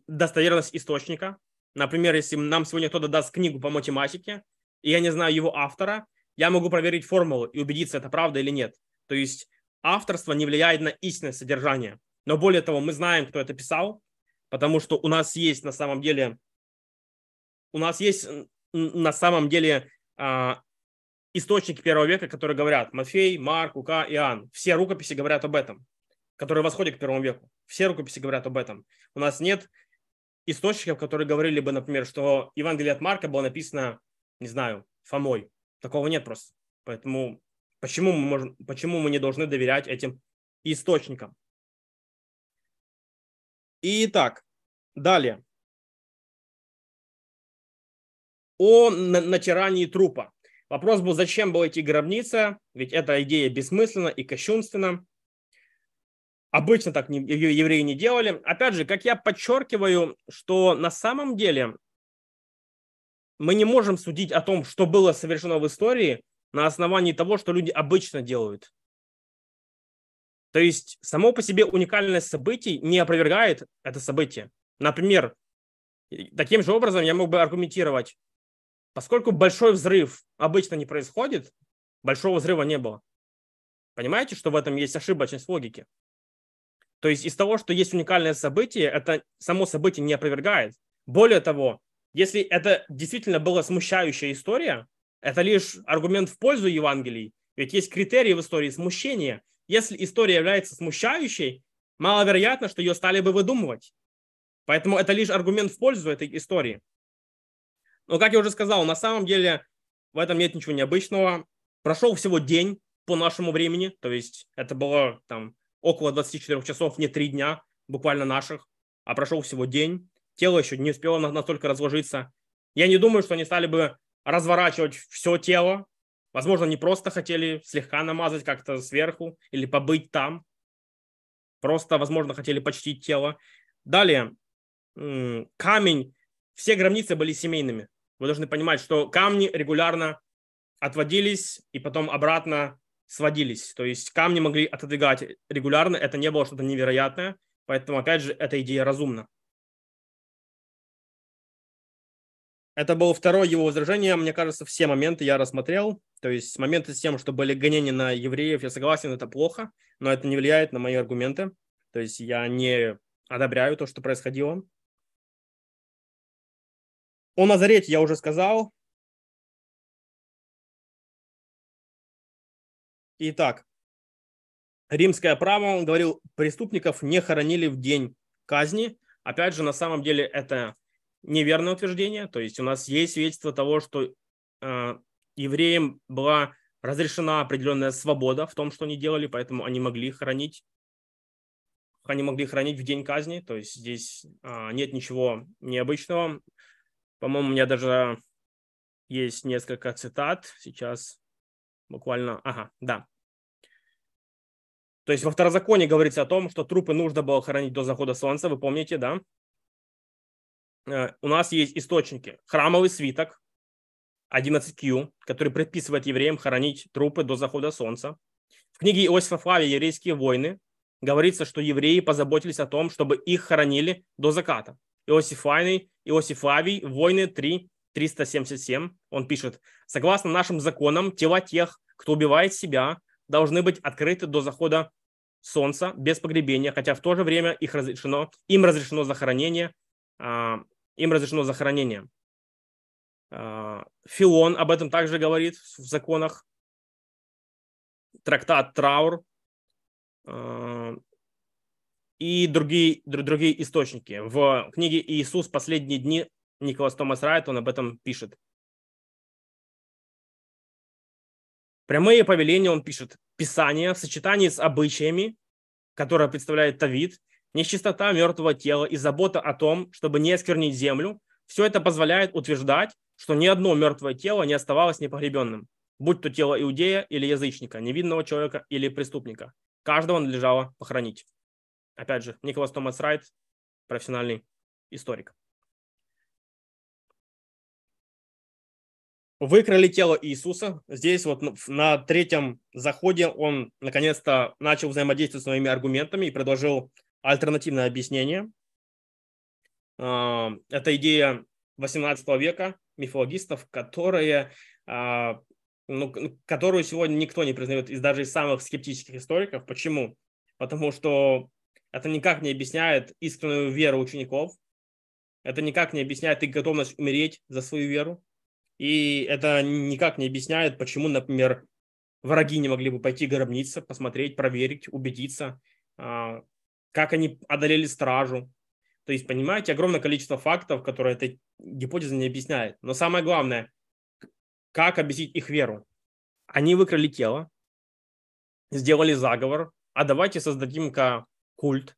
достоверность источника. Например, если нам сегодня кто-то даст книгу по математике, и я не знаю его автора, я могу проверить формулу и убедиться, это правда или нет. То есть авторство не влияет на истинное содержание. Но более того, мы знаем, кто это писал, потому что у нас есть на самом деле у нас есть на самом деле а, источники первого века, которые говорят Матфей, Марк, Лука, Иоанн. Все рукописи говорят об этом, которые восходят к первому веку. Все рукописи говорят об этом. У нас нет источников, которые говорили бы, например, что Евангелие от Марка было написано, не знаю, Фомой. Такого нет просто. Поэтому почему мы, можем, почему мы не должны доверять этим источникам? Итак, далее о натирании трупа. Вопрос был, зачем было идти гробница, ведь эта идея бессмысленна и кощунственна. Обычно так евреи не делали. Опять же, как я подчеркиваю, что на самом деле мы не можем судить о том, что было совершено в истории на основании того, что люди обычно делают. То есть само по себе уникальность событий не опровергает это событие. Например, таким же образом я мог бы аргументировать, Поскольку большой взрыв обычно не происходит, большого взрыва не было. Понимаете, что в этом есть ошибочность логики? То есть из того, что есть уникальное событие, это само событие не опровергает. Более того, если это действительно была смущающая история, это лишь аргумент в пользу Евангелий. Ведь есть критерии в истории смущения. Если история является смущающей, маловероятно, что ее стали бы выдумывать. Поэтому это лишь аргумент в пользу этой истории. Но, как я уже сказал, на самом деле в этом нет ничего необычного. Прошел всего день по нашему времени, то есть это было там около 24 часов, не три дня буквально наших, а прошел всего день. Тело еще не успело настолько разложиться. Я не думаю, что они стали бы разворачивать все тело. Возможно, они просто хотели слегка намазать как-то сверху или побыть там. Просто, возможно, хотели почтить тело. Далее, камень. Все гробницы были семейными. Вы должны понимать, что камни регулярно отводились и потом обратно сводились. То есть камни могли отодвигать регулярно, это не было что-то невероятное, поэтому, опять же, эта идея разумна. Это было второе его возражение. Мне кажется, все моменты я рассмотрел. То есть моменты с тем, что были гонения на евреев, я согласен, это плохо, но это не влияет на мои аргументы. То есть я не одобряю то, что происходило. О Назарете я уже сказал. Итак, римское право, он говорил, преступников не хоронили в день казни. Опять же, на самом деле это неверное утверждение. То есть у нас есть свидетельство того, что э, евреям была разрешена определенная свобода в том, что они делали, поэтому они могли хранить они могли хранить в день казни, то есть здесь а, нет ничего необычного. По-моему, у меня даже есть несколько цитат. Сейчас буквально... Ага, да. То есть во второзаконии говорится о том, что трупы нужно было хоронить до захода солнца, вы помните, да? Э, у нас есть источники. Храмовый свиток 11Q, который предписывает евреям хоронить трупы до захода солнца. В книге Иосифа Флавия «Еврейские войны» говорится, что евреи позаботились о том, чтобы их хоронили до заката. Иосиф Флавий, Иосиф Флавий, «Войны 3, 377», он пишет, «Согласно нашим законам, тела тех, кто убивает себя, должны быть открыты до захода солнца без погребения, хотя в то же время их разрешено, им разрешено захоронение, а, им разрешено захоронение. А, Филон об этом также говорит в законах. Трактат Траур а, и другие, другие источники. В книге «Иисус. Последние дни» Николас Томас Райт, он об этом пишет. Прямые повеления, он пишет, Писание в сочетании с обычаями, которые представляет Тавид, нечистота мертвого тела и забота о том, чтобы не осквернить землю, все это позволяет утверждать, что ни одно мертвое тело не оставалось непогребенным, будь то тело иудея или язычника, невинного человека или преступника. Каждого надлежало похоронить. Опять же, Николас Томас Райт, профессиональный историк. выкрали тело Иисуса. Здесь вот на третьем заходе он наконец-то начал взаимодействовать с своими аргументами и предложил альтернативное объяснение. А, это идея 18 века мифологистов, которые, а, ну, которую сегодня никто не признает, из даже из самых скептических историков. Почему? Потому что это никак не объясняет искреннюю веру учеников, это никак не объясняет их готовность умереть за свою веру. И это никак не объясняет, почему, например, враги не могли бы пойти гробнице, посмотреть, проверить, убедиться, а, как они одолели стражу. То есть, понимаете, огромное количество фактов, которые эта гипотеза не объясняет. Но самое главное, как объяснить их веру? Они выкрали тело, сделали заговор, а давайте создадим-ка культ.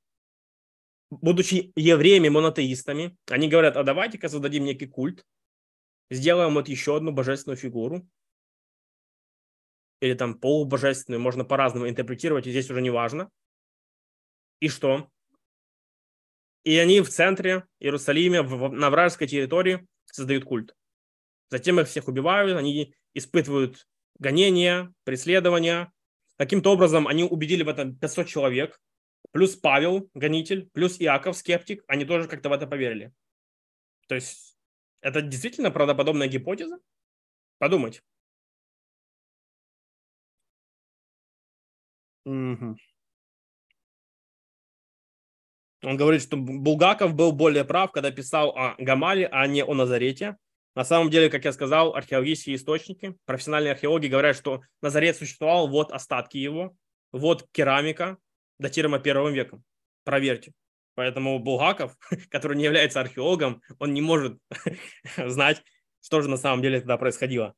Будучи евреями, монотеистами, они говорят, а давайте-ка создадим некий культ, сделаем вот еще одну божественную фигуру, или там полубожественную, можно по-разному интерпретировать, и здесь уже не важно. И что? И они в центре Иерусалиме, в, на вражеской территории создают культ. Затем их всех убивают, они испытывают гонения, преследования. Каким-то образом они убедили в этом 500 человек, плюс Павел, гонитель, плюс Иаков, скептик, они тоже как-то в это поверили. То есть это действительно правдоподобная гипотеза? Подумать. Угу. Он говорит, что Булгаков был более прав, когда писал о Гамале, а не о Назарете. На самом деле, как я сказал, археологические источники, профессиональные археологи говорят, что Назарет существовал, вот остатки его, вот керамика, датируемая первым веком. Проверьте. Поэтому Булгаков, который не является археологом, он не может знать, что же на самом деле тогда происходило.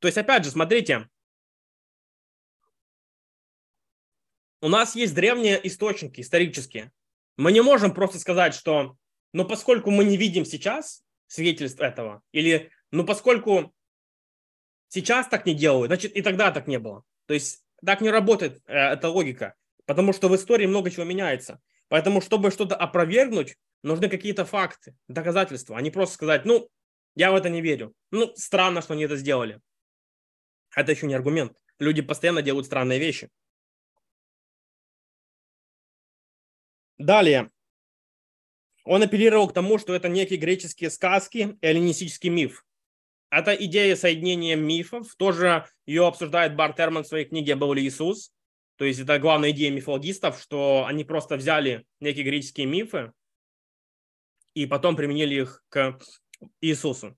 То есть, опять же, смотрите, у нас есть древние источники исторические. Мы не можем просто сказать, что, ну, поскольку мы не видим сейчас свидетельств этого, или, ну, поскольку сейчас так не делают, значит, и тогда так не было. То есть так не работает э, эта логика, потому что в истории много чего меняется. Поэтому, чтобы что-то опровергнуть, нужны какие-то факты, доказательства, а не просто сказать, ну, я в это не верю. Ну, странно, что они это сделали. Это еще не аргумент. Люди постоянно делают странные вещи. Далее. Он апеллировал к тому, что это некие греческие сказки, эллинистический миф. Это идея соединения мифов. Тоже ее обсуждает Бар Терман в своей книге «Был ли Иисус?». То есть это главная идея мифологистов, что они просто взяли некие греческие мифы и потом применили их к Иисусу.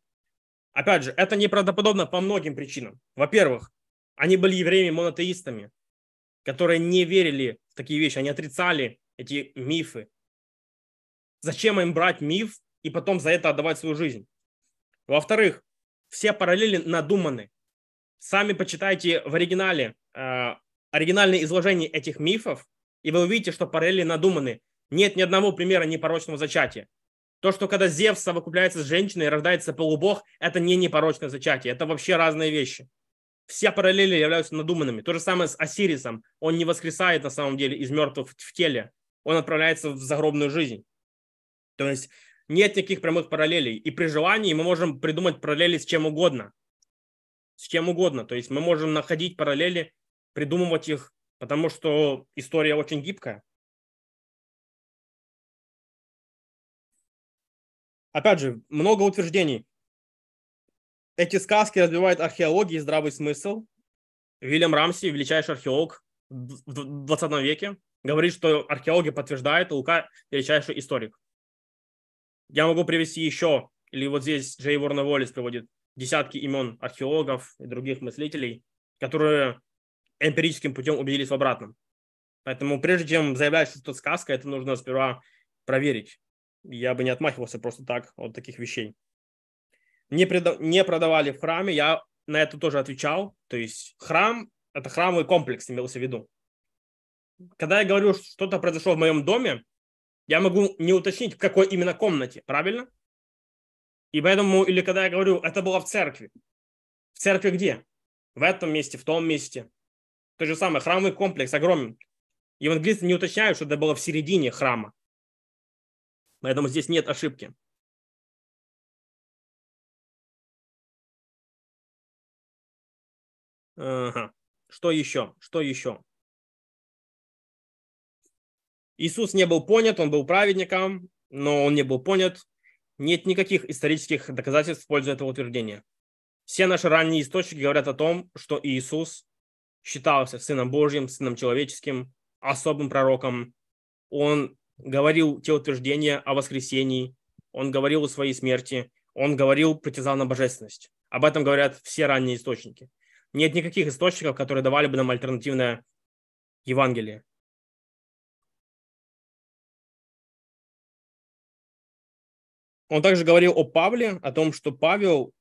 Опять же, это неправдоподобно по многим причинам. Во-первых, они были евреями-монотеистами, которые не верили в такие вещи, они отрицали эти мифы. Зачем им брать миф и потом за это отдавать свою жизнь? Во-вторых, все параллели надуманы. Сами почитайте в оригинале э, оригинальное изложение этих мифов, и вы увидите, что параллели надуманы. Нет ни одного примера непорочного зачатия. То, что когда Зевс совокупляется с женщиной и рождается полубог, это не непорочное зачатие. Это вообще разные вещи. Все параллели являются надуманными. То же самое с Осирисом. Он не воскресает на самом деле из мертвых в теле. Он отправляется в загробную жизнь. То есть нет никаких прямых параллелей. И при желании мы можем придумать параллели с чем угодно. С чем угодно. То есть мы можем находить параллели, придумывать их, потому что история очень гибкая. Опять же, много утверждений. Эти сказки развивают археологию и здравый смысл. Вильям Рамси, величайший археолог в 20 веке, говорит, что археология подтверждает, Лука величайший историк. Я могу привести еще, или вот здесь Джей Ворна Уоллес приводит десятки имен археологов и других мыслителей, которые эмпирическим путем убедились в обратном. Поэтому прежде чем заявлять, что это сказка, это нужно сперва проверить. Я бы не отмахивался просто так от таких вещей. Не, преда- не продавали в храме, я на это тоже отвечал. То есть храм – это храмовый комплекс, имелся в виду. Когда я говорю, что что-то произошло в моем доме, я могу не уточнить, в какой именно комнате, правильно? И поэтому, или когда я говорю, это было в церкви. В церкви где? В этом месте, в том месте. То же самое, храмовый комплекс огромен. Евангелисты не уточняют, что это было в середине храма. Поэтому здесь нет ошибки. Ага. Что еще? Что еще? Иисус не был понят, он был праведником, но он не был понят. Нет никаких исторических доказательств в пользу этого утверждения. Все наши ранние источники говорят о том, что Иисус считался Сыном Божьим, Сыном Человеческим, особым пророком. Он говорил те утверждения о воскресении, он говорил о своей смерти, он говорил, притязал на божественность. Об этом говорят все ранние источники. Нет никаких источников, которые давали бы нам альтернативное Евангелие. Он также говорил о Павле, о том, что Павел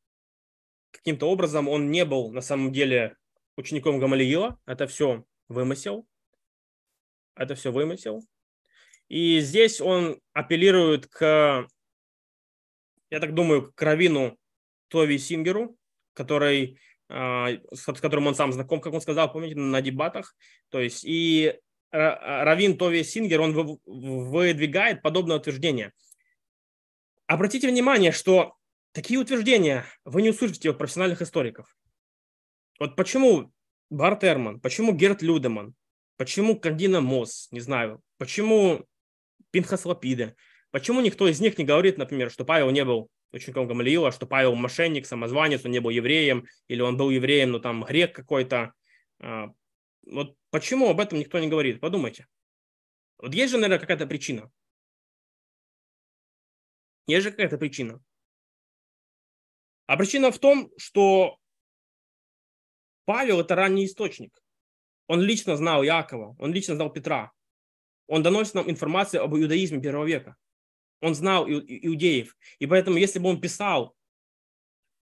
каким-то образом, он не был на самом деле учеником Гамалиила. Это все вымысел. Это все вымысел. И здесь он апеллирует к, я так думаю, к Равину Тови Сингеру, который, а, с которым он сам знаком, как он сказал, помните, на дебатах. То есть и Равин Тови Сингер, он выдвигает подобное утверждение – Обратите внимание, что такие утверждения вы не услышите от профессиональных историков. Вот почему Барт Эрман, почему Герт Людеман, почему Кандина Мосс, не знаю, почему Пинхас Лапиде, почему никто из них не говорит, например, что Павел не был учеником Гамалиила, что Павел мошенник, самозванец, он не был евреем, или он был евреем, но там грек какой-то. А, вот почему об этом никто не говорит? Подумайте. Вот есть же, наверное, какая-то причина. Есть же какая-то причина. А причина в том, что Павел – это ранний источник. Он лично знал Якова, он лично знал Петра. Он доносит нам информацию об иудаизме первого века. Он знал иудеев. И поэтому, если бы он писал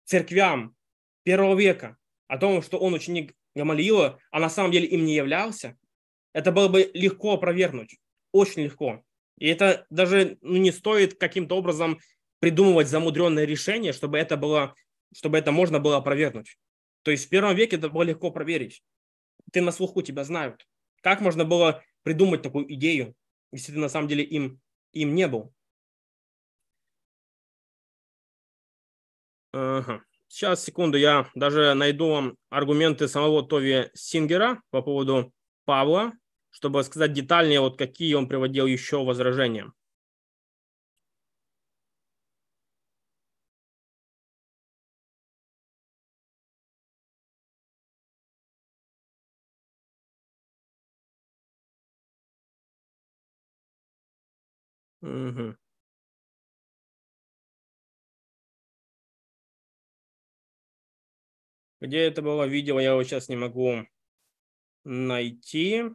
церквям первого века о том, что он ученик Гамалиила, а на самом деле им не являлся, это было бы легко опровергнуть. Очень легко. И это даже ну, не стоит каким-то образом придумывать замудренное решение, чтобы это было, чтобы это можно было опровергнуть. То есть в первом веке это было легко проверить. Ты на слуху тебя знают. Как можно было придумать такую идею, если ты на самом деле им, им не был? Ага. Сейчас, секунду, я даже найду вам аргументы самого Тови Сингера по поводу Павла чтобы сказать детальнее, вот какие он приводил еще возражения. Угу. Где это было видео, я его сейчас не могу найти.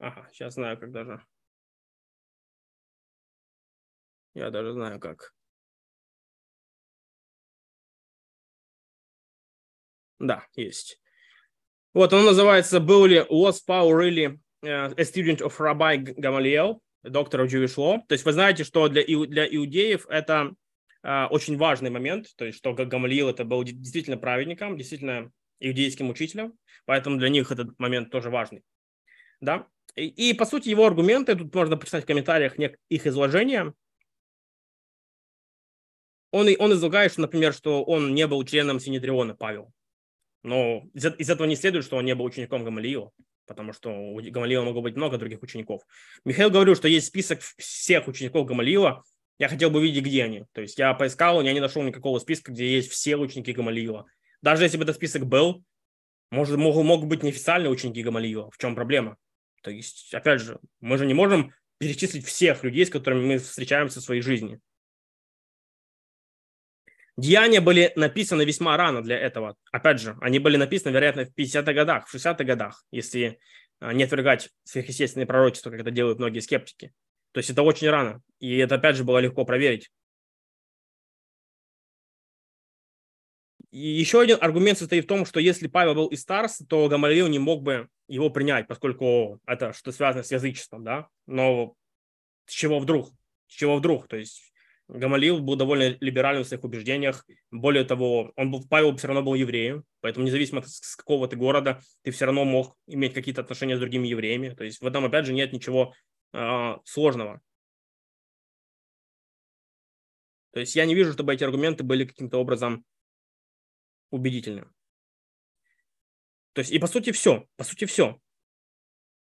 Ага, сейчас знаю, как даже. Я даже знаю, как. Да, есть. Вот, он называется «Был ли was Paul really a student of Rabbi Gamaliel, doctor of Jewish law?» То есть вы знаете, что для, для иудеев это uh, очень важный момент, то есть что Гамалиил это был действительно праведником, действительно иудейским учителем, поэтому для них этот момент тоже важный. Да? И, и по сути его аргументы, тут можно почитать в комментариях их изложения, он, он излагает, что, например, что он не был членом Синедриона, Павел. Но из, из этого не следует, что он не был учеником Гамалиила, потому что у Гамалиила могло быть много других учеников. Михаил говорил, что есть список всех учеников Гамалиила. Я хотел бы видеть, где они. То есть я поискал, я не нашел никакого списка, где есть все ученики Гамалиила. Даже если бы этот список был, может, могут, могут быть неофициальные ученики Гамалиила. В чем проблема? То есть, опять же, мы же не можем перечислить всех людей, с которыми мы встречаемся в своей жизни. Деяния были написаны весьма рано для этого. Опять же, они были написаны, вероятно, в 50-х годах, в 60-х годах, если а, не отвергать сверхъестественные пророчества, как это делают многие скептики. То есть это очень рано. И это, опять же, было легко проверить. И еще один аргумент состоит в том, что если Павел был из Старс, то Гамалиил не мог бы его принять, поскольку это что связано с язычеством, да? Но с чего вдруг? С чего вдруг? То есть Гамалил был довольно либеральным в своих убеждениях. Более того, он был, Павел все равно был евреем, поэтому независимо с какого ты города, ты все равно мог иметь какие-то отношения с другими евреями. То есть в этом, опять же, нет ничего э, сложного. То есть я не вижу, чтобы эти аргументы были каким-то образом убедительны. То есть и по сути все, по сути все.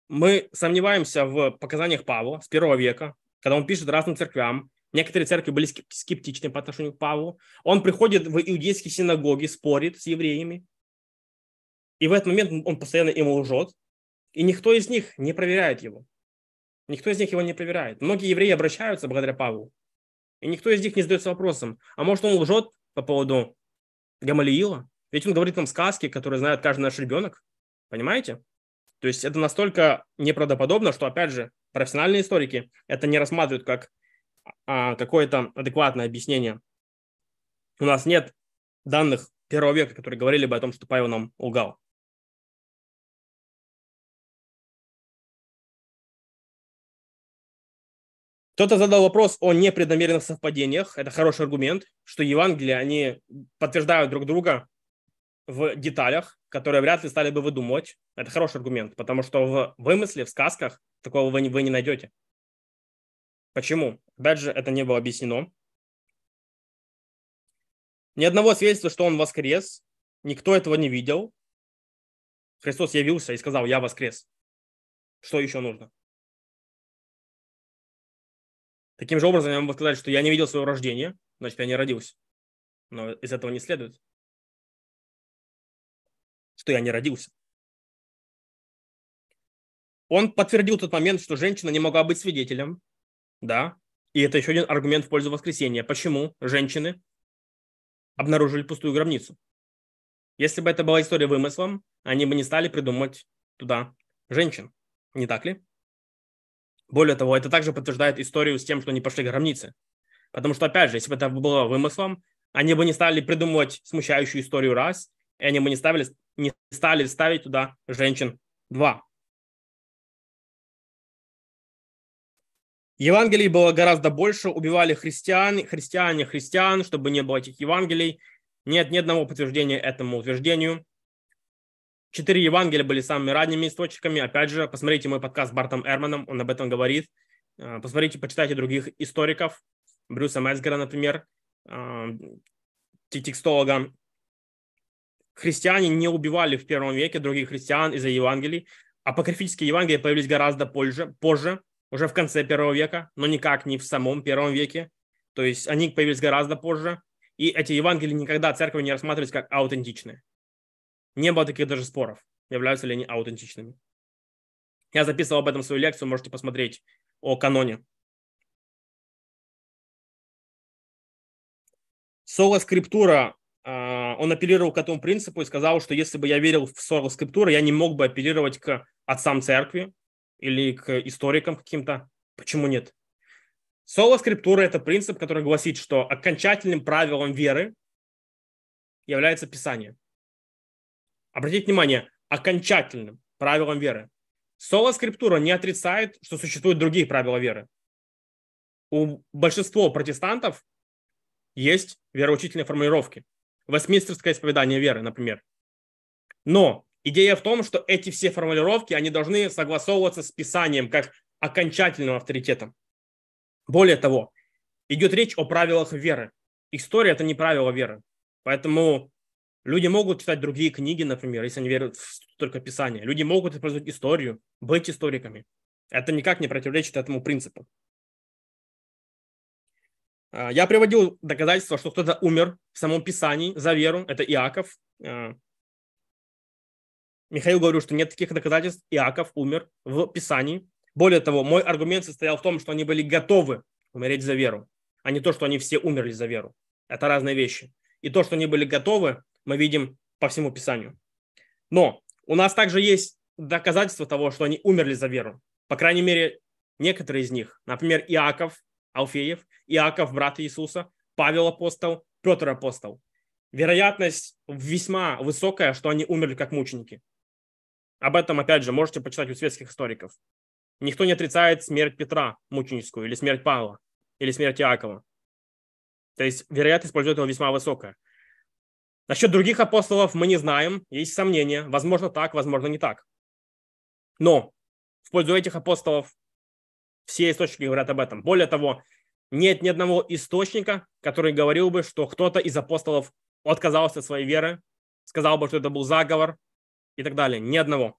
Мы сомневаемся в показаниях Павла с первого века, когда он пишет разным церквям, Некоторые церкви были скептичны по отношению к Павлу. Он приходит в иудейские синагоги, спорит с евреями. И в этот момент он постоянно ему лжет. И никто из них не проверяет его. Никто из них его не проверяет. Многие евреи обращаются благодаря Павлу. И никто из них не задается вопросом, а может он лжет по поводу Гамалиила? Ведь он говорит нам сказки, которые знает каждый наш ребенок. Понимаете? То есть это настолько неправдоподобно, что, опять же, профессиональные историки это не рассматривают как а, какое-то адекватное объяснение. У нас нет данных первого века, которые говорили бы о том, что Павел нам лгал. Кто-то задал вопрос о непреднамеренных совпадениях. Это хороший аргумент, что Евангелия, они подтверждают друг друга в деталях, которые вряд ли стали бы выдумывать. Это хороший аргумент, потому что в вымысле, в сказках такого вы не, вы не найдете. Почему? Опять же, это не было объяснено. Ни одного свидетельства, что он воскрес. Никто этого не видел. Христос явился и сказал, я воскрес. Что еще нужно? Таким же образом, я могу сказать, что я не видел своего рождения, значит, я не родился. Но из этого не следует, что я не родился. Он подтвердил тот момент, что женщина не могла быть свидетелем, да. И это еще один аргумент в пользу воскресения. Почему женщины обнаружили пустую гробницу? Если бы это была история вымыслом, они бы не стали придумывать туда женщин. Не так ли? Более того, это также подтверждает историю с тем, что они пошли к гробнице. Потому что, опять же, если бы это было вымыслом, они бы не стали придумывать смущающую историю раз, и они бы не, ставили, не стали ставить туда женщин два. Евангелий было гораздо больше, убивали христиан, христиане христиан, чтобы не было этих Евангелий. Нет ни одного подтверждения этому утверждению. Четыре Евангелия были самыми ранними источниками. Опять же, посмотрите мой подкаст с Бартом Эрманом, он об этом говорит. Э, посмотрите, почитайте других историков, Брюса Мецгера, например, э, текстолога. Христиане не убивали в первом веке других христиан из-за Евангелий. Апокрифические Евангелия появились гораздо позже, позже уже в конце первого века, но никак не в самом первом веке. То есть они появились гораздо позже. И эти Евангелия никогда церковь не рассматривались как аутентичные. Не было таких даже споров, являются ли они аутентичными. Я записывал об этом свою лекцию, можете посмотреть о каноне. Соло скриптура, а, он апеллировал к этому принципу и сказал, что если бы я верил в соло скриптуру, я не мог бы апеллировать к отцам церкви или к историкам каким-то. Почему нет? Соло скриптура – это принцип, который гласит, что окончательным правилом веры является Писание. Обратите внимание, окончательным правилом веры. Соло скриптура не отрицает, что существуют другие правила веры. У большинства протестантов есть вероучительные формулировки. Вестминстерское исповедание веры, например. Но идея в том, что эти все формулировки, они должны согласовываться с Писанием как окончательным авторитетом. Более того, идет речь о правилах веры. История – это не правила веры. Поэтому люди могут читать другие книги, например, если они верят в только Писание. Люди могут использовать историю, быть историками. Это никак не противоречит этому принципу. А, я приводил доказательства, что кто-то умер в самом Писании за веру. Это Иаков. А, Михаил говорил, что нет таких доказательств. Иаков умер в Писании. Более того, мой аргумент состоял в том, что они были готовы умереть за веру, а не то, что они все умерли за веру. Это разные вещи. И то, что они были готовы, мы видим по всему Писанию. Но у нас также есть доказательства того, что они умерли за веру. По крайней мере, некоторые из них. Например, Иаков Алфеев, Иаков, брат Иисуса, Павел апостол, Петр апостол. Вероятность весьма высокая, что они умерли как мученики. Об этом, опять же, можете почитать у светских историков. Никто не отрицает смерть Петра мученическую, или смерть Павла, или смерть Иакова. То есть вероятность пользы этого весьма высокая. Насчет других апостолов мы не знаем, есть сомнения. Возможно так, возможно не так. Но в пользу этих апостолов все источники говорят об этом. Более того, нет ни одного источника, который говорил бы, что кто-то из апостолов отказался от своей веры, сказал бы, что это был заговор и так далее. Ни одного.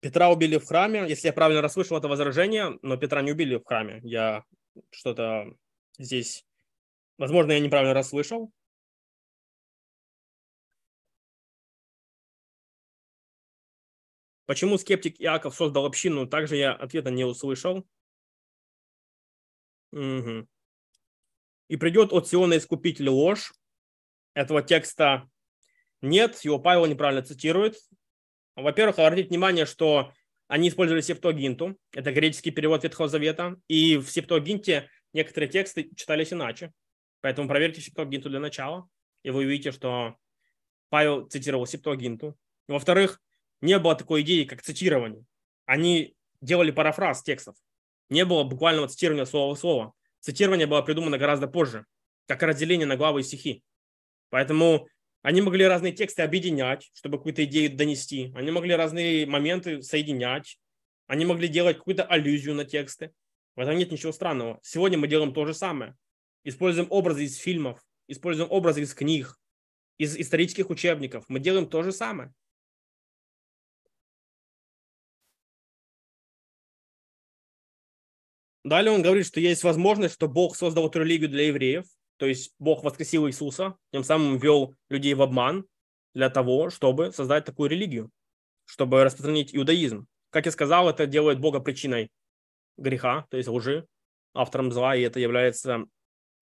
Петра убили в храме. Если я правильно расслышал это возражение, но Петра не убили в храме. Я что-то здесь... Возможно, я неправильно расслышал. Почему скептик Иаков создал общину, также я ответа не услышал. Угу. И придет от Сиона искупитель ложь. Этого текста нет, его Павел неправильно цитирует. Во-первых, обратите внимание, что они использовали септогинту, это греческий перевод Ветхого Завета, и в септогинте некоторые тексты читались иначе. Поэтому проверьте септогинту для начала, и вы увидите, что Павел цитировал септогинту. Во-вторых, не было такой идеи, как цитирование. Они делали парафраз текстов. Не было буквального цитирования слова в слово. Цитирование было придумано гораздо позже, как разделение на главы и стихи. Поэтому они могли разные тексты объединять, чтобы какую-то идею донести. Они могли разные моменты соединять. Они могли делать какую-то аллюзию на тексты. В этом нет ничего странного. Сегодня мы делаем то же самое. Используем образы из фильмов, используем образы из книг, из исторических учебников. Мы делаем то же самое. Далее он говорит, что есть возможность, что Бог создал эту религию для евреев, то есть Бог воскресил Иисуса, тем самым ввел людей в обман для того, чтобы создать такую религию, чтобы распространить иудаизм. Как я сказал, это делает Бога причиной греха, то есть лжи, автором зла, и это является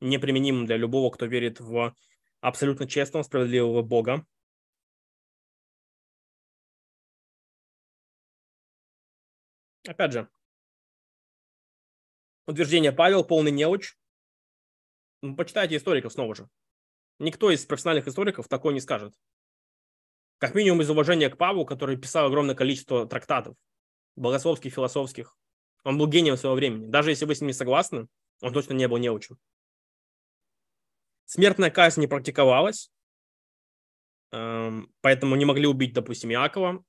неприменимым для любого, кто верит в абсолютно честного, справедливого Бога. Опять же, утверждение Павел полный неуч. Ну, почитайте историков снова же. Никто из профессиональных историков такое не скажет. Как минимум из уважения к Павлу, который писал огромное количество трактатов, богословских, философских. Он был гением своего времени. Даже если вы с ним не согласны, он точно не был неучим. Смертная казнь не практиковалась, эм, поэтому не могли убить, допустим, Иакова.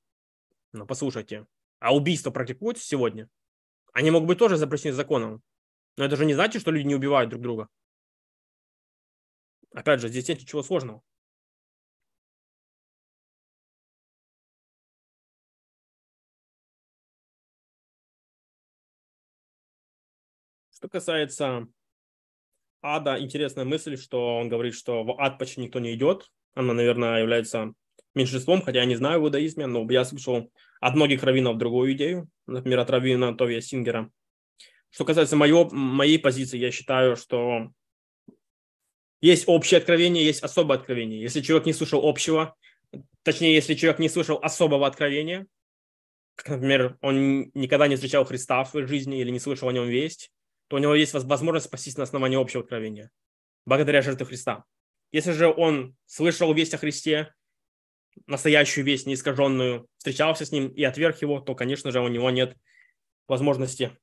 Но послушайте, а убийство практикуется сегодня? Они могут быть тоже запрещены законом. Но это же не значит, что люди не убивают друг друга. Опять же, здесь нет ничего сложного. Что касается ада, интересная мысль, что он говорит, что в ад почти никто не идет. Она, наверное, является меньшинством, хотя я не знаю в иудаизме, но я слышал от многих раввинов другую идею, например, от раввина Товия Сингера, Что касается моего, моей позиции, я считаю, что есть общее откровение, есть особое откровение. Если человек не слышал общего, точнее, если человек не слышал особого откровения, как, например, он никогда не встречал Христа в своей жизни или не слышал о нем весть, то у него есть возможность спастись на основании общего откровения, благодаря жертве Христа. Если же он слышал весть о Христе, настоящую весть, неискаженную, встречался с ним и отверг его, то, конечно же, у него нет возможности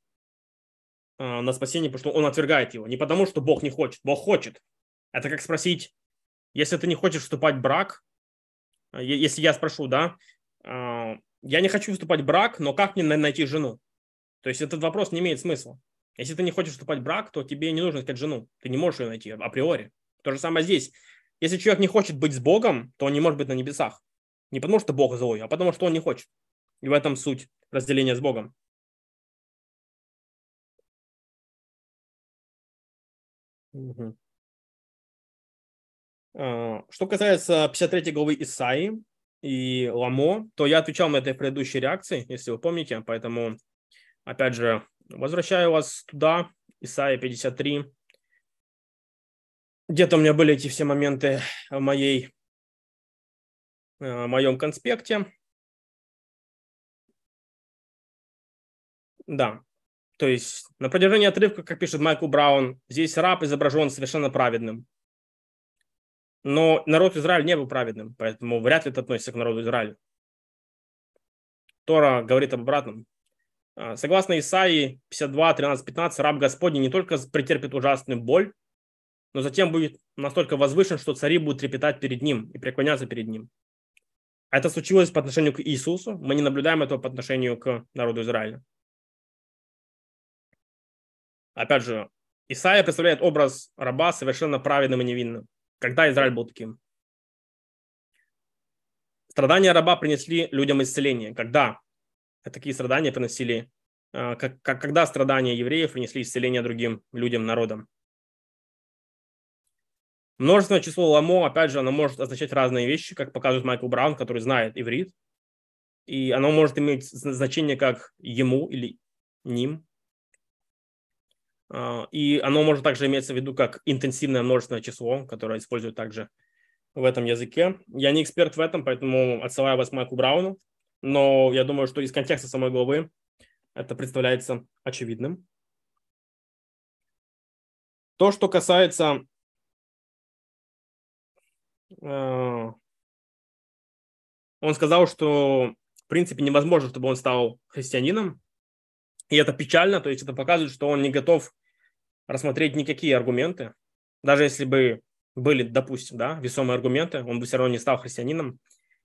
э, на спасение, потому что он отвергает его. Не потому, что Бог не хочет. Бог хочет. Это как спросить, если ты не хочешь вступать в брак, э, если я спрошу, да, э, я не хочу вступать в брак, но как мне найти жену? То есть этот вопрос не имеет смысла. Если ты не хочешь вступать в брак, то тебе не нужно искать жену. Ты не можешь ее найти априори. То же самое здесь. Если человек не хочет быть с Богом, то он не может быть на небесах. Не потому, что Бог злой, а потому, что он не хочет. И в этом суть разделения с Богом. Угу. Что касается 53 главы Исаи и Ламо, то я отвечал на этой предыдущей реакции, если вы помните, поэтому, опять же, Возвращаю вас туда, Исайя 53. Где-то у меня были эти все моменты в моей, э, в моем конспекте. Да, то есть на протяжении отрывка, как пишет Майкл Браун, здесь раб изображен совершенно праведным. Но народ Израиля не был праведным, поэтому вряд ли это относится к народу Израиля. Тора говорит об обратном. А, согласно Исаии 52, 13, 15, раб Господний не только претерпит ужасную боль, но затем будет настолько возвышен, что цари будут трепетать перед ним и преклоняться перед ним. Это случилось по отношению к Иисусу. Мы не наблюдаем этого по отношению к народу Израиля. Опять же, Исаия представляет образ раба совершенно праведным и невинным. Когда Израиль был таким? Страдания раба принесли людям исцеление. Когда? Такие страдания приносили, а, как, как, когда страдания евреев принесли исцеление другим людям, народам. Множественное число ламо, опять же, оно может означать разные вещи, как показывает Майкл Браун, который знает иврит. И оно может иметь значение как ему или ним. А, и оно может также иметься в виду как интенсивное множественное число, которое используют также в этом языке. Я не эксперт в этом, поэтому отсылаю вас к Майку Брауну но я думаю, что из контекста самой главы это представляется очевидным. То, что касается э, он сказал, что в принципе невозможно, чтобы он стал христианином, и это печально, то есть это показывает, что он не готов рассмотреть никакие аргументы, даже если бы были, допустим, да, весомые аргументы, он бы все равно не стал христианином,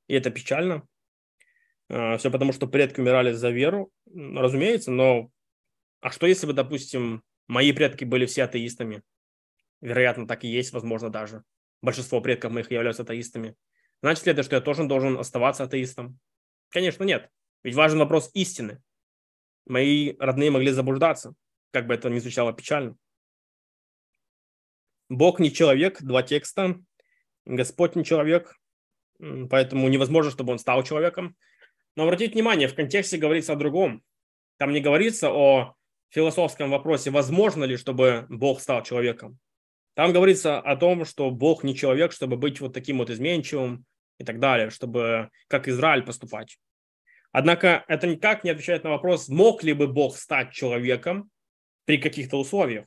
и это печально. А, Все потому, что предки умирали за веру, разумеется, но а что если бы, допустим, мои предки были все атеистами? Вероятно, так и есть, возможно, даже. Большинство предков моих являются атеистами. Значит ли это, что я тоже должен оставаться атеистом? Конечно, нет. Ведь важен вопрос истины. Мои родные могли заблуждаться, как бы это ни звучало печально. Бог не человек, два текста. Господь не человек, поэтому невозможно, чтобы он стал человеком. Но обратите внимание, в контексте говорится о другом. Там не говорится о философском вопросе, возможно ли, чтобы Бог стал человеком. Там говорится о том, что Бог не человек, чтобы быть вот таким вот изменчивым и так далее, чтобы как Израиль поступать. Однако это никак не отвечает на вопрос, мог ли бы Бог стать человеком при каких-то условиях.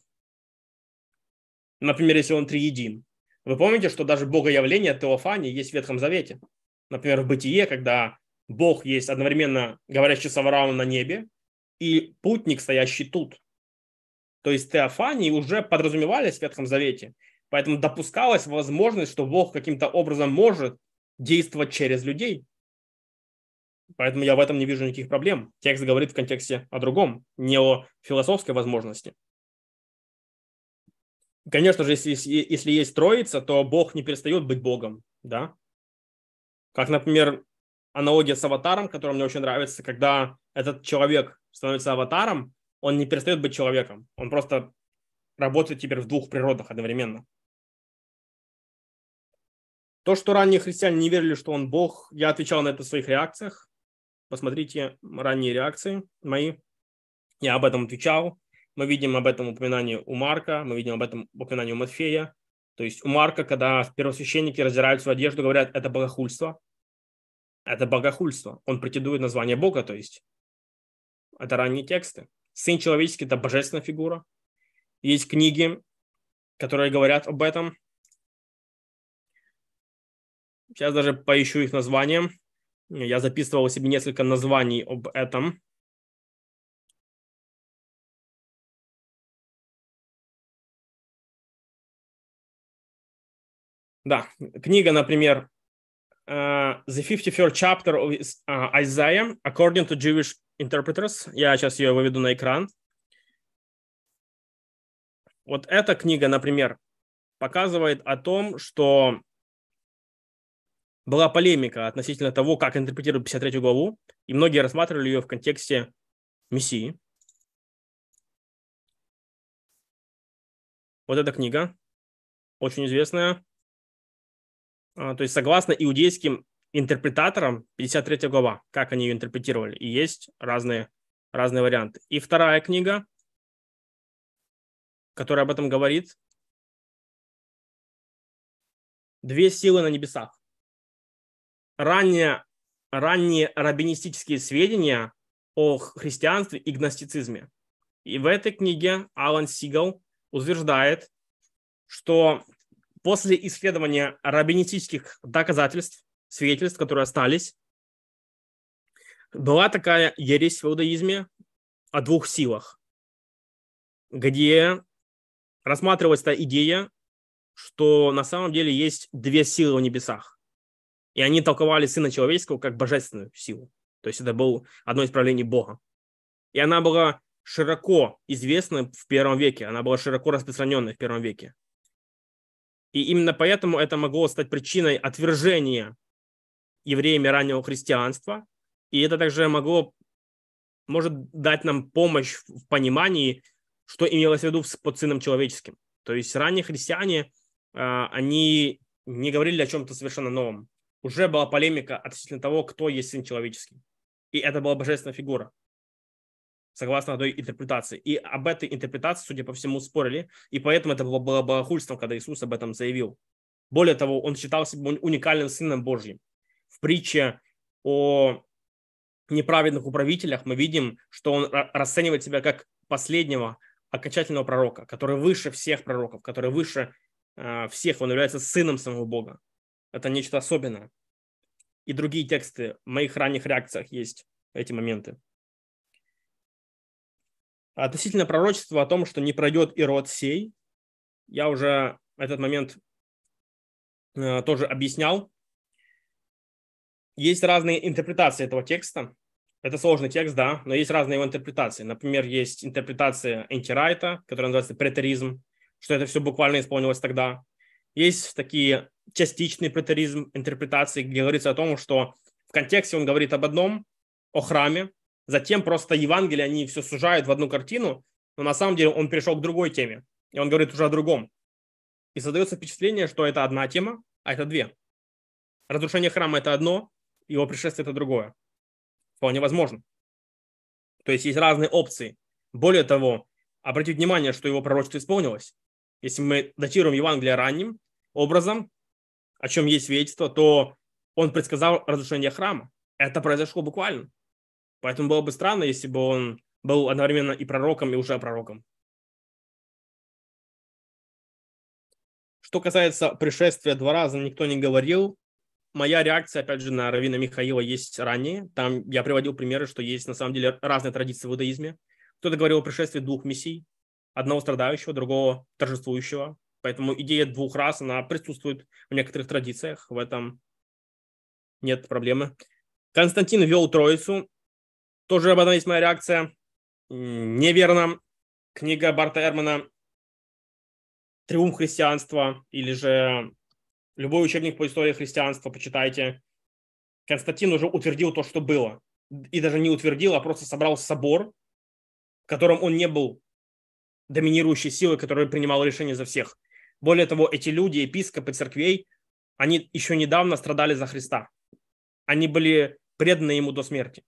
Например, если он триедин. Вы помните, что даже богоявление Теофании есть в Ветхом Завете. Например, в Бытие, когда Бог есть одновременно говорящий с Авраамом на небе и путник, стоящий тут. То есть теофании уже подразумевались в Ветхом Завете. Поэтому допускалась возможность, что Бог каким-то образом может действовать через людей. Поэтому я в этом не вижу никаких проблем. Текст говорит в контексте о другом, не о философской возможности. Конечно же, если, если есть троица, то Бог не перестает быть Богом. Да? Как, например, аналогия с аватаром, которая мне очень нравится, когда этот человек становится аватаром, он не перестает быть человеком. Он просто работает теперь в двух природах одновременно. То, что ранние христиане не верили, что он Бог, я отвечал на это в своих реакциях. Посмотрите ранние реакции мои. Я об этом отвечал. Мы видим об этом упоминании у Марка, мы видим об этом упоминании у Матфея. То есть у Марка, когда первосвященники раздирают свою одежду, говорят, это богохульство. Это богохульство. Он претендует на звание Бога, то есть это ранние тексты. Сын человеческий – это божественная фигура. Есть книги, которые говорят об этом. Сейчас даже поищу их название. Я записывал себе несколько названий об этом. Да, книга, например, uh, The 53rd Chapter of uh, Isaiah, According to Jewish Interpreters. Я сейчас ее выведу на экран. Вот эта книга, например, показывает о том, что была полемика относительно того, как интерпретировать 53 главу, и многие рассматривали ее в контексте Мессии. Вот эта книга, очень известная. А, то есть, согласно иудейским интерпретаторам, 53 глава, как они ее интерпретировали, и есть разные, разные варианты. И вторая книга, которая об этом говорит, «Две силы на небесах» ранние, ранние раввинистические сведения о христианстве и гностицизме. И в этой книге Алан Сигал утверждает, что после исследования раввинистических доказательств, свидетельств, которые остались, была такая ересь в иудаизме о двух силах, где рассматривалась та идея, что на самом деле есть две силы в небесах. И они толковали Сына Человеческого как божественную силу. То есть это было одно из правлений Бога. И она была широко известна в первом веке, она была широко распространенной в первом веке. И именно поэтому это могло стать причиной отвержения евреями раннего христианства. И это также могло, может дать нам помощь в понимании, что имелось в виду под Сыном Человеческим. То есть ранние христиане, а, они не говорили о чем-то совершенно новом уже была полемика относительно того, кто есть сын человеческий. И это была божественная фигура, согласно одной интерпретации. И об этой интерпретации, судя по всему, спорили, и поэтому это было, было богохульством, когда Иисус об этом заявил. Более того, он считал себя уникальным сыном Божьим. В притче о неправедных управителях мы видим, что он расценивает себя как последнего окончательного пророка, который выше всех пророков, который выше э, всех, он является сыном самого Бога. Это нечто особенное. И другие тексты в моих ранних реакциях есть эти моменты. Относительно пророчества о том, что не пройдет и род сей, я уже этот момент э, тоже объяснял. Есть разные интерпретации этого текста. Это сложный текст, да, но есть разные его интерпретации. Например, есть интерпретация антирайта, которая называется претеризм, что это все буквально исполнилось тогда. Есть такие частичный претеризм интерпретации, где говорится о том, что в контексте он говорит об одном, о храме, затем просто Евангелие, они все сужают в одну картину, но на самом деле он перешел к другой теме, и он говорит уже о другом. И создается впечатление, что это одна тема, а это две. Разрушение храма – это одно, его пришествие – это другое. Вполне возможно. То есть есть разные опции. Более того, обратите внимание, что его пророчество исполнилось. Если мы датируем Евангелие ранним образом, о чем есть свидетельство, то он предсказал разрушение храма. Это произошло буквально. Поэтому было бы странно, если бы он был одновременно и пророком, и уже пророком. Что касается пришествия два раза, никто не говорил. Моя реакция, опять же, на Равина Михаила есть ранее. Там я приводил примеры, что есть на самом деле разные традиции в иудаизме. Кто-то говорил о пришествии двух мессий, одного страдающего, другого торжествующего. Поэтому идея двух рас, она присутствует в некоторых традициях, в этом нет проблемы. Константин вел Троицу, тоже об этом есть моя реакция. Неверно. Книга Барта Эрмана «Триумф христианства» или же любой учебник по истории христианства, почитайте. Константин уже утвердил то, что было. И даже не утвердил, а просто собрал собор, в котором он не был доминирующей силой, которая принимала решения за всех. Более того, эти люди, епископы церквей, они еще недавно страдали за Христа. Они были преданы ему до смерти.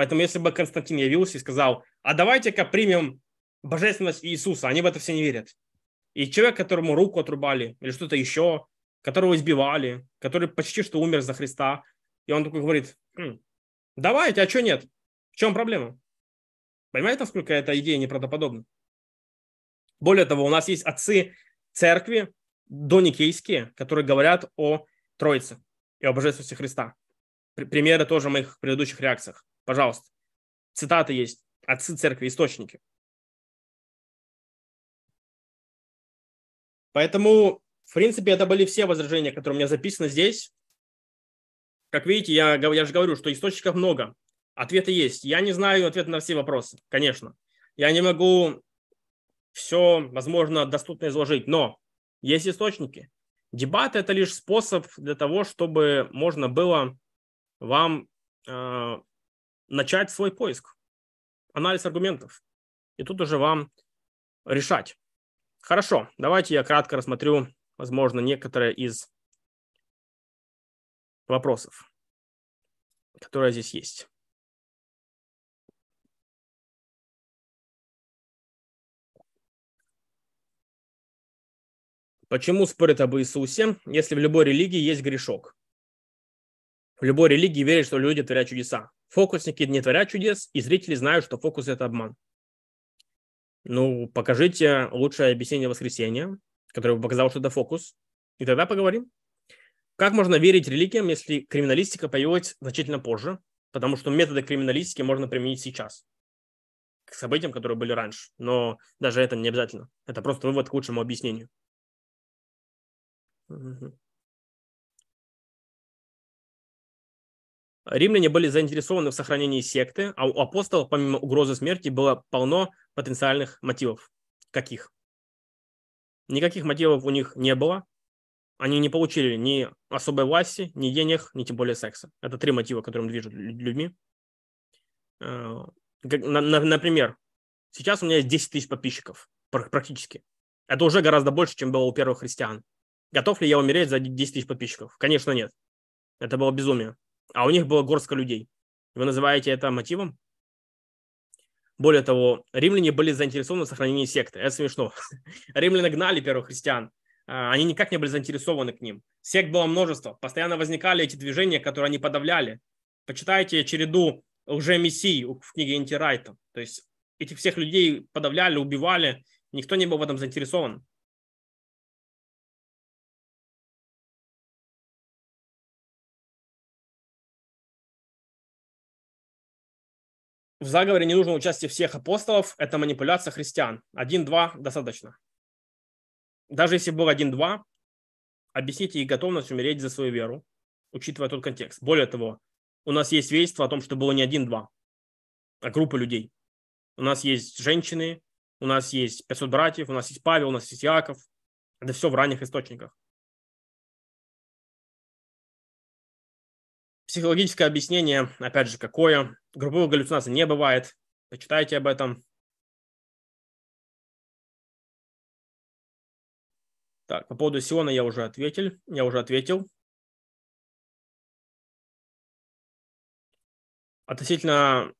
Поэтому если бы Константин явился и сказал, а давайте-ка примем божественность Иисуса. Они в это все не верят. И человек, которому руку отрубали или что-то еще, которого избивали, который почти что умер за Христа, и он такой говорит, хм, давайте, а что нет? В чем проблема? Понимаете, насколько эта идея неправдоподобна? Более того, у нас есть отцы церкви, доникейские, которые говорят о Троице и о божественности Христа. Примеры тоже в моих предыдущих реакциях. Пожалуйста. Цитаты есть. Отцы церкви, источники. Поэтому, в принципе, это были все возражения, которые у меня записаны здесь. Как видите, я, я же говорю, что источников много. Ответы есть. Я не знаю ответ на все вопросы, конечно. Я не могу все, возможно, доступно изложить, но есть источники. Дебаты – это лишь способ для того, чтобы можно было вам э, начать свой поиск, анализ аргументов. И тут уже вам решать. Хорошо, давайте я кратко рассмотрю, возможно, некоторые из вопросов, которые здесь есть. Почему спорят об Иисусе, если в любой религии есть грешок? В любой религии верят, что люди творят чудеса. Фокусники не творят чудес, и зрители знают, что фокус – это обман. Ну, покажите лучшее объяснение воскресения, которое бы показало, что это фокус, и тогда поговорим. Как можно верить религиям, если криминалистика появилась значительно позже? Потому что методы криминалистики можно применить сейчас к событиям, которые были раньше. Но даже это не обязательно. Это просто вывод к лучшему объяснению. Римляне были заинтересованы в сохранении секты, а у апостолов, помимо угрозы смерти, было полно потенциальных мотивов. Каких? Никаких мотивов у них не было. Они не получили ни особой власти, ни денег, ни тем более секса. Это три мотива, которым движут людьми. Э, например, сейчас у меня есть 10 тысяч подписчиков, практически. Это уже гораздо больше, чем было у первых христиан. Готов ли я умереть за 10 тысяч подписчиков? Конечно, нет. Это было безумие. А у них было горстка людей. Вы называете это мотивом? Более того, римляне были заинтересованы в сохранении секты. Это смешно. Римляне гнали первых христиан. А, они никак не были заинтересованы к ним. Сект было множество. Постоянно возникали эти движения, которые они подавляли. Почитайте череду лже-мессий в книге Антирайта. То есть этих всех людей подавляли, убивали. Никто не был в этом заинтересован. В заговоре не нужно участие всех апостолов, это манипуляция христиан. Один-два достаточно. Даже если был один-два, объясните их готовность умереть за свою веру, учитывая тот контекст. Более того, у нас есть свидетельство о том, что было не один-два, а группа людей. У нас есть женщины, у нас есть 500 братьев, у нас есть Павел, у нас есть Яков. Это все в ранних источниках. Психологическое объяснение, опять же, какое? Групповых галлюцинаций не бывает. Почитайте об этом. Так, по поводу Сиона я уже ответил. Я уже ответил. Относительно,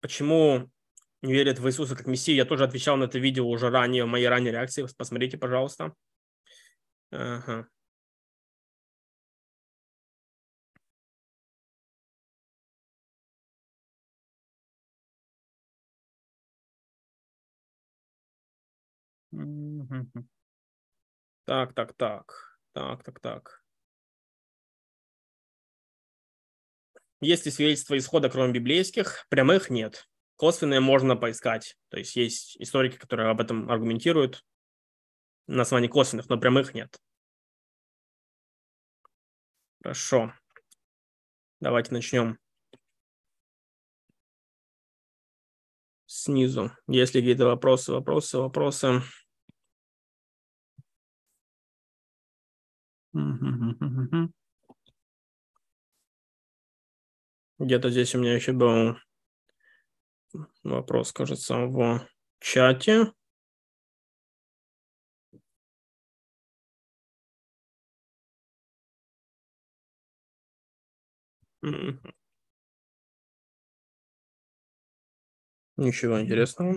почему не верят в Иисуса как Мессию, я тоже отвечал на это видео уже ранее, в моей ранней реакции. Посмотрите, пожалуйста. Ага. Так, так, так. Так, так, так. Есть ли свидетельства исхода, кроме библейских? Прямых нет. Косвенные можно поискать. То есть есть историки, которые об этом аргументируют на основании косвенных, но прямых нет. Хорошо. Давайте начнем. Снизу. Если какие-то вопросы, вопросы, вопросы. Где-то здесь у меня еще был вопрос, кажется, в чате. Ничего интересного.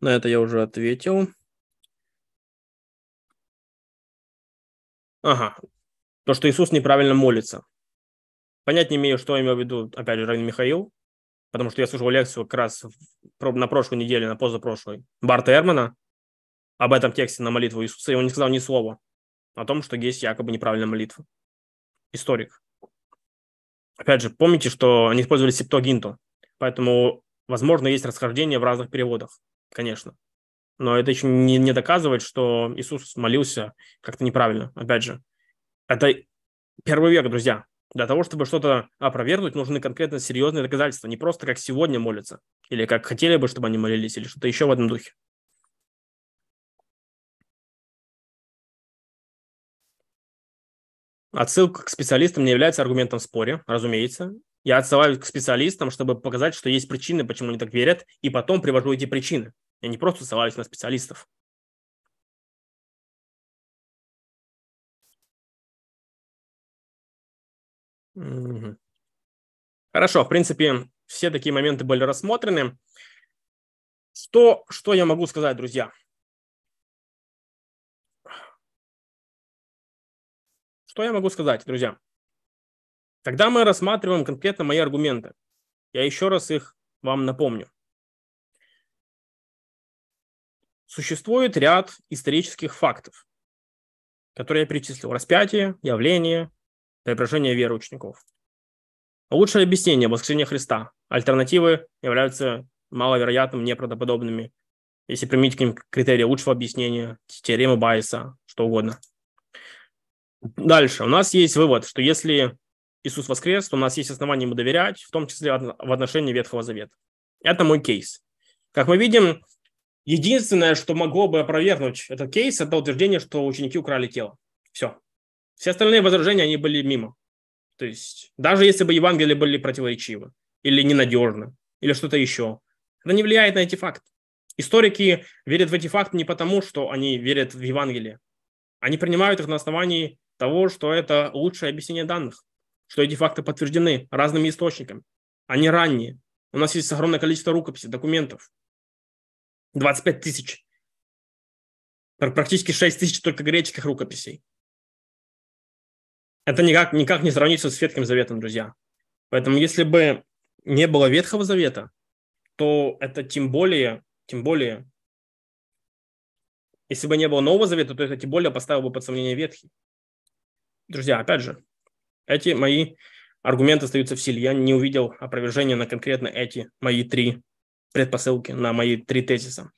На это я уже ответил. Ага. То, что Иисус неправильно молится. Понять не имею, что имел в виду, опять же, Равин Михаил, потому что я слушал лекцию как раз на прошлой неделе, на позапрошлой, Барта Эрмана об этом тексте на молитву Иисуса, и он не сказал ни слова о том, что есть якобы неправильная молитва. Историк. Опять же, помните, что они использовали септогинту, поэтому, возможно, есть расхождение в разных переводах, конечно. Но это еще не, не доказывает, что Иисус молился как-то неправильно. Опять же, это первый век, друзья. Для того, чтобы что-то опровергнуть, нужны конкретно серьезные доказательства. Не просто как сегодня молятся, или как хотели бы, чтобы они молились, или что-то еще в этом духе. Отсылка к специалистам не является аргументом в споре, разумеется. Я отсылаюсь к специалистам, чтобы показать, что есть причины, почему они так верят, и потом привожу эти причины. Я не просто ссылаюсь на специалистов. Хорошо, в принципе, все такие моменты были рассмотрены. Что, что я могу сказать, друзья? Что я могу сказать, друзья? Когда мы рассматриваем конкретно мои аргументы, я еще раз их вам напомню. Существует ряд исторических фактов, которые я перечислил. Распятие, явление, преображение веры учеников. Лучшее объяснение воскресения Христа. Альтернативы являются маловероятным, неправдоподобными. Если применить к критерии лучшего объяснения, теорема Байеса, что угодно – Дальше. У нас есть вывод, что если Иисус воскрес, то у нас есть основания ему доверять, в том числе в отношении Ветхого Завета. Это мой кейс. Как мы видим, единственное, что могло бы опровергнуть этот кейс, это утверждение, что ученики украли тело. Все. Все остальные возражения, они были мимо. То есть, даже если бы Евангелия были противоречивы, или ненадежны, или что-то еще, это не влияет на эти факты. Историки верят в эти факты не потому, что они верят в Евангелие. Они принимают их на основании того, что это лучшее объяснение данных, что эти факты подтверждены разными источниками. Они ранние. У нас есть огромное количество рукописей, документов. 25 тысяч. Практически 6 тысяч только греческих рукописей. Это никак, никак не сравнится с Ветхим Заветом, друзья. Поэтому если бы не было Ветхого Завета, то это тем более, тем более, если бы не было Нового Завета, то это тем более поставило бы под сомнение Ветхий друзья, опять же, эти мои аргументы остаются в силе. Я не увидел опровержения на конкретно эти мои три предпосылки, на мои три тезиса.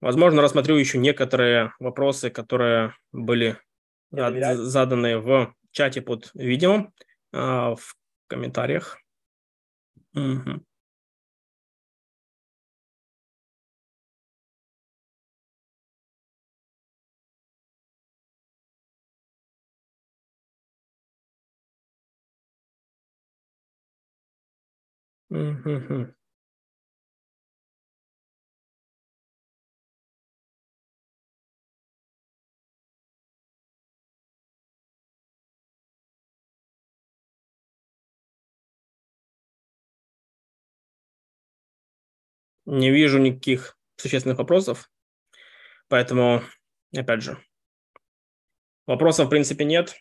Возможно, рассмотрю еще некоторые вопросы, которые были заданы в чате под видео, а, в комментариях. Угу. Мгм. Не вижу никаких существенных вопросов, поэтому, опять же, вопросов в принципе нет.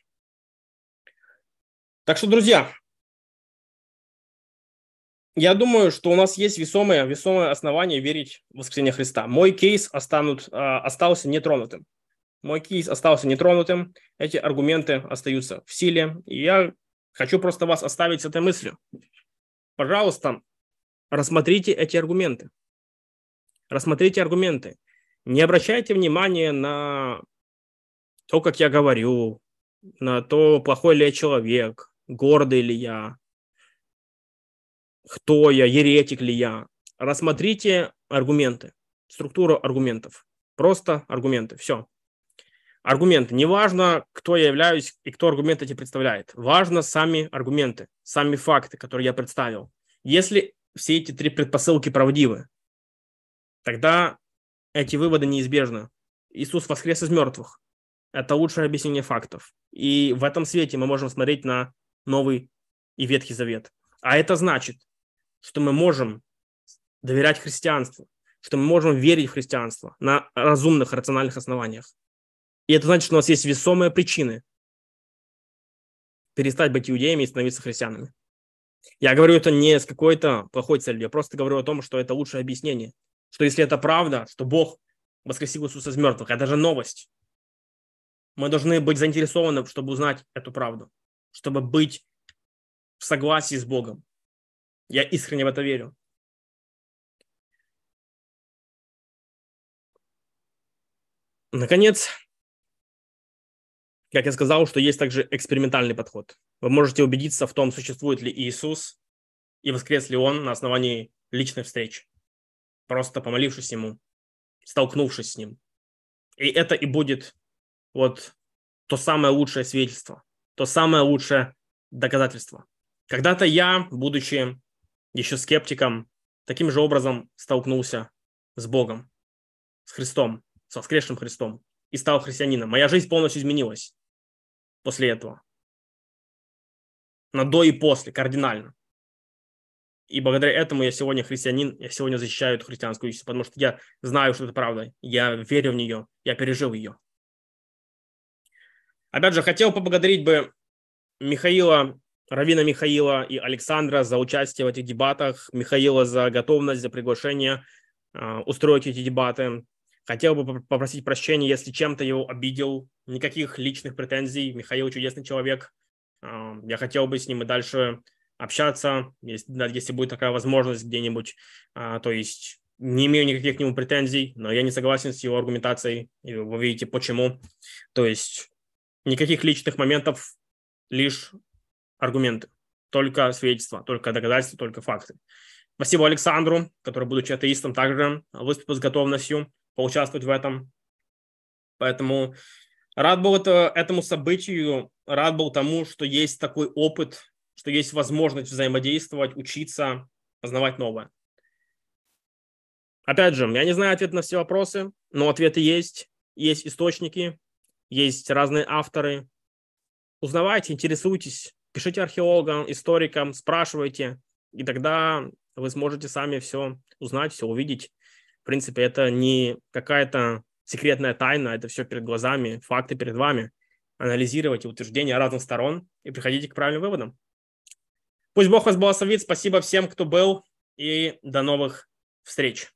Так что, друзья, я думаю, что у нас есть весомое, весомое основание верить в воскресение Христа. Мой кейс останут, а, остался нетронутым. Мой кейс остался нетронутым. Эти аргументы остаются в силе. И я хочу просто вас оставить с этой мыслью. Пожалуйста, рассмотрите эти аргументы. Рассмотрите аргументы. Не обращайте внимания на то, как я говорю, на то, плохой ли я человек, гордый ли я, кто я, еретик ли я. Рассмотрите аргументы, структуру аргументов. Просто аргументы, все. Аргументы. Неважно, кто я являюсь и кто аргументы эти представляет. Важно сами аргументы, сами факты, которые я представил. Если все эти три предпосылки правдивы, тогда эти выводы неизбежны. Иисус воскрес из мертвых. Это лучшее объяснение фактов. И в этом свете мы можем смотреть на Новый и Ветхий Завет. А это значит, что мы можем доверять христианству, что мы можем верить в христианство на разумных, рациональных основаниях. И это значит, что у нас есть весомые причины перестать быть иудеями и становиться христианами. Я говорю это не с какой-то плохой целью, я просто говорю о том, что это лучшее объяснение. Что если это правда, что Бог воскресил Иисуса из мертвых, это же новость. Мы должны быть заинтересованы, чтобы узнать эту правду, чтобы быть в согласии с Богом. Я искренне в это верю. Наконец, как я сказал, что есть также экспериментальный подход. Вы можете убедиться в том, существует ли Иисус и воскрес ли Он на основании личной встречи, просто помолившись Ему, столкнувшись с Ним. И это и будет вот то самое лучшее свидетельство, то самое лучшее доказательство. Когда-то я, будучи еще скептиком, таким же образом столкнулся с Богом, с Христом, с воскресшим Христом и стал христианином. Моя жизнь полностью изменилась после этого. На до и после, кардинально. И благодаря этому я сегодня христианин, я сегодня защищаю эту христианскую истину, потому что я знаю, что это правда. Я верю в нее, я пережил ее. Опять же, хотел поблагодарить бы Михаила, Равина Михаила и Александра за участие в этих дебатах, Михаила за готовность, за приглашение э, устроить эти дебаты. Хотел бы попросить прощения, если чем-то его обидел. Никаких личных претензий. Михаил чудесный человек. Я хотел бы с ним и дальше общаться, если, если будет такая возможность где-нибудь. А, то есть не имею никаких к нему претензий, но я не согласен с его аргументацией. И вы видите, почему. То есть никаких личных моментов, лишь аргументы. Только свидетельства, только доказательства, только факты. Спасибо Александру, который, будучи атеистом, также выступил с готовностью поучаствовать в этом. Поэтому рад был это, этому событию, рад был тому, что есть такой опыт, что есть возможность взаимодействовать, учиться, познавать новое. Опять же, я не знаю ответ на все вопросы, но ответы есть. Есть источники, есть разные авторы. Узнавайте, интересуйтесь, пишите археологам, историкам, спрашивайте, и тогда вы сможете сами все узнать, все увидеть принципе, это не какая-то секретная тайна, это все перед глазами, факты перед вами. Анализировать утверждения разных сторон и приходите к правильным выводам. Пусть Бог вас благословит. Спасибо всем, кто был, и до новых встреч.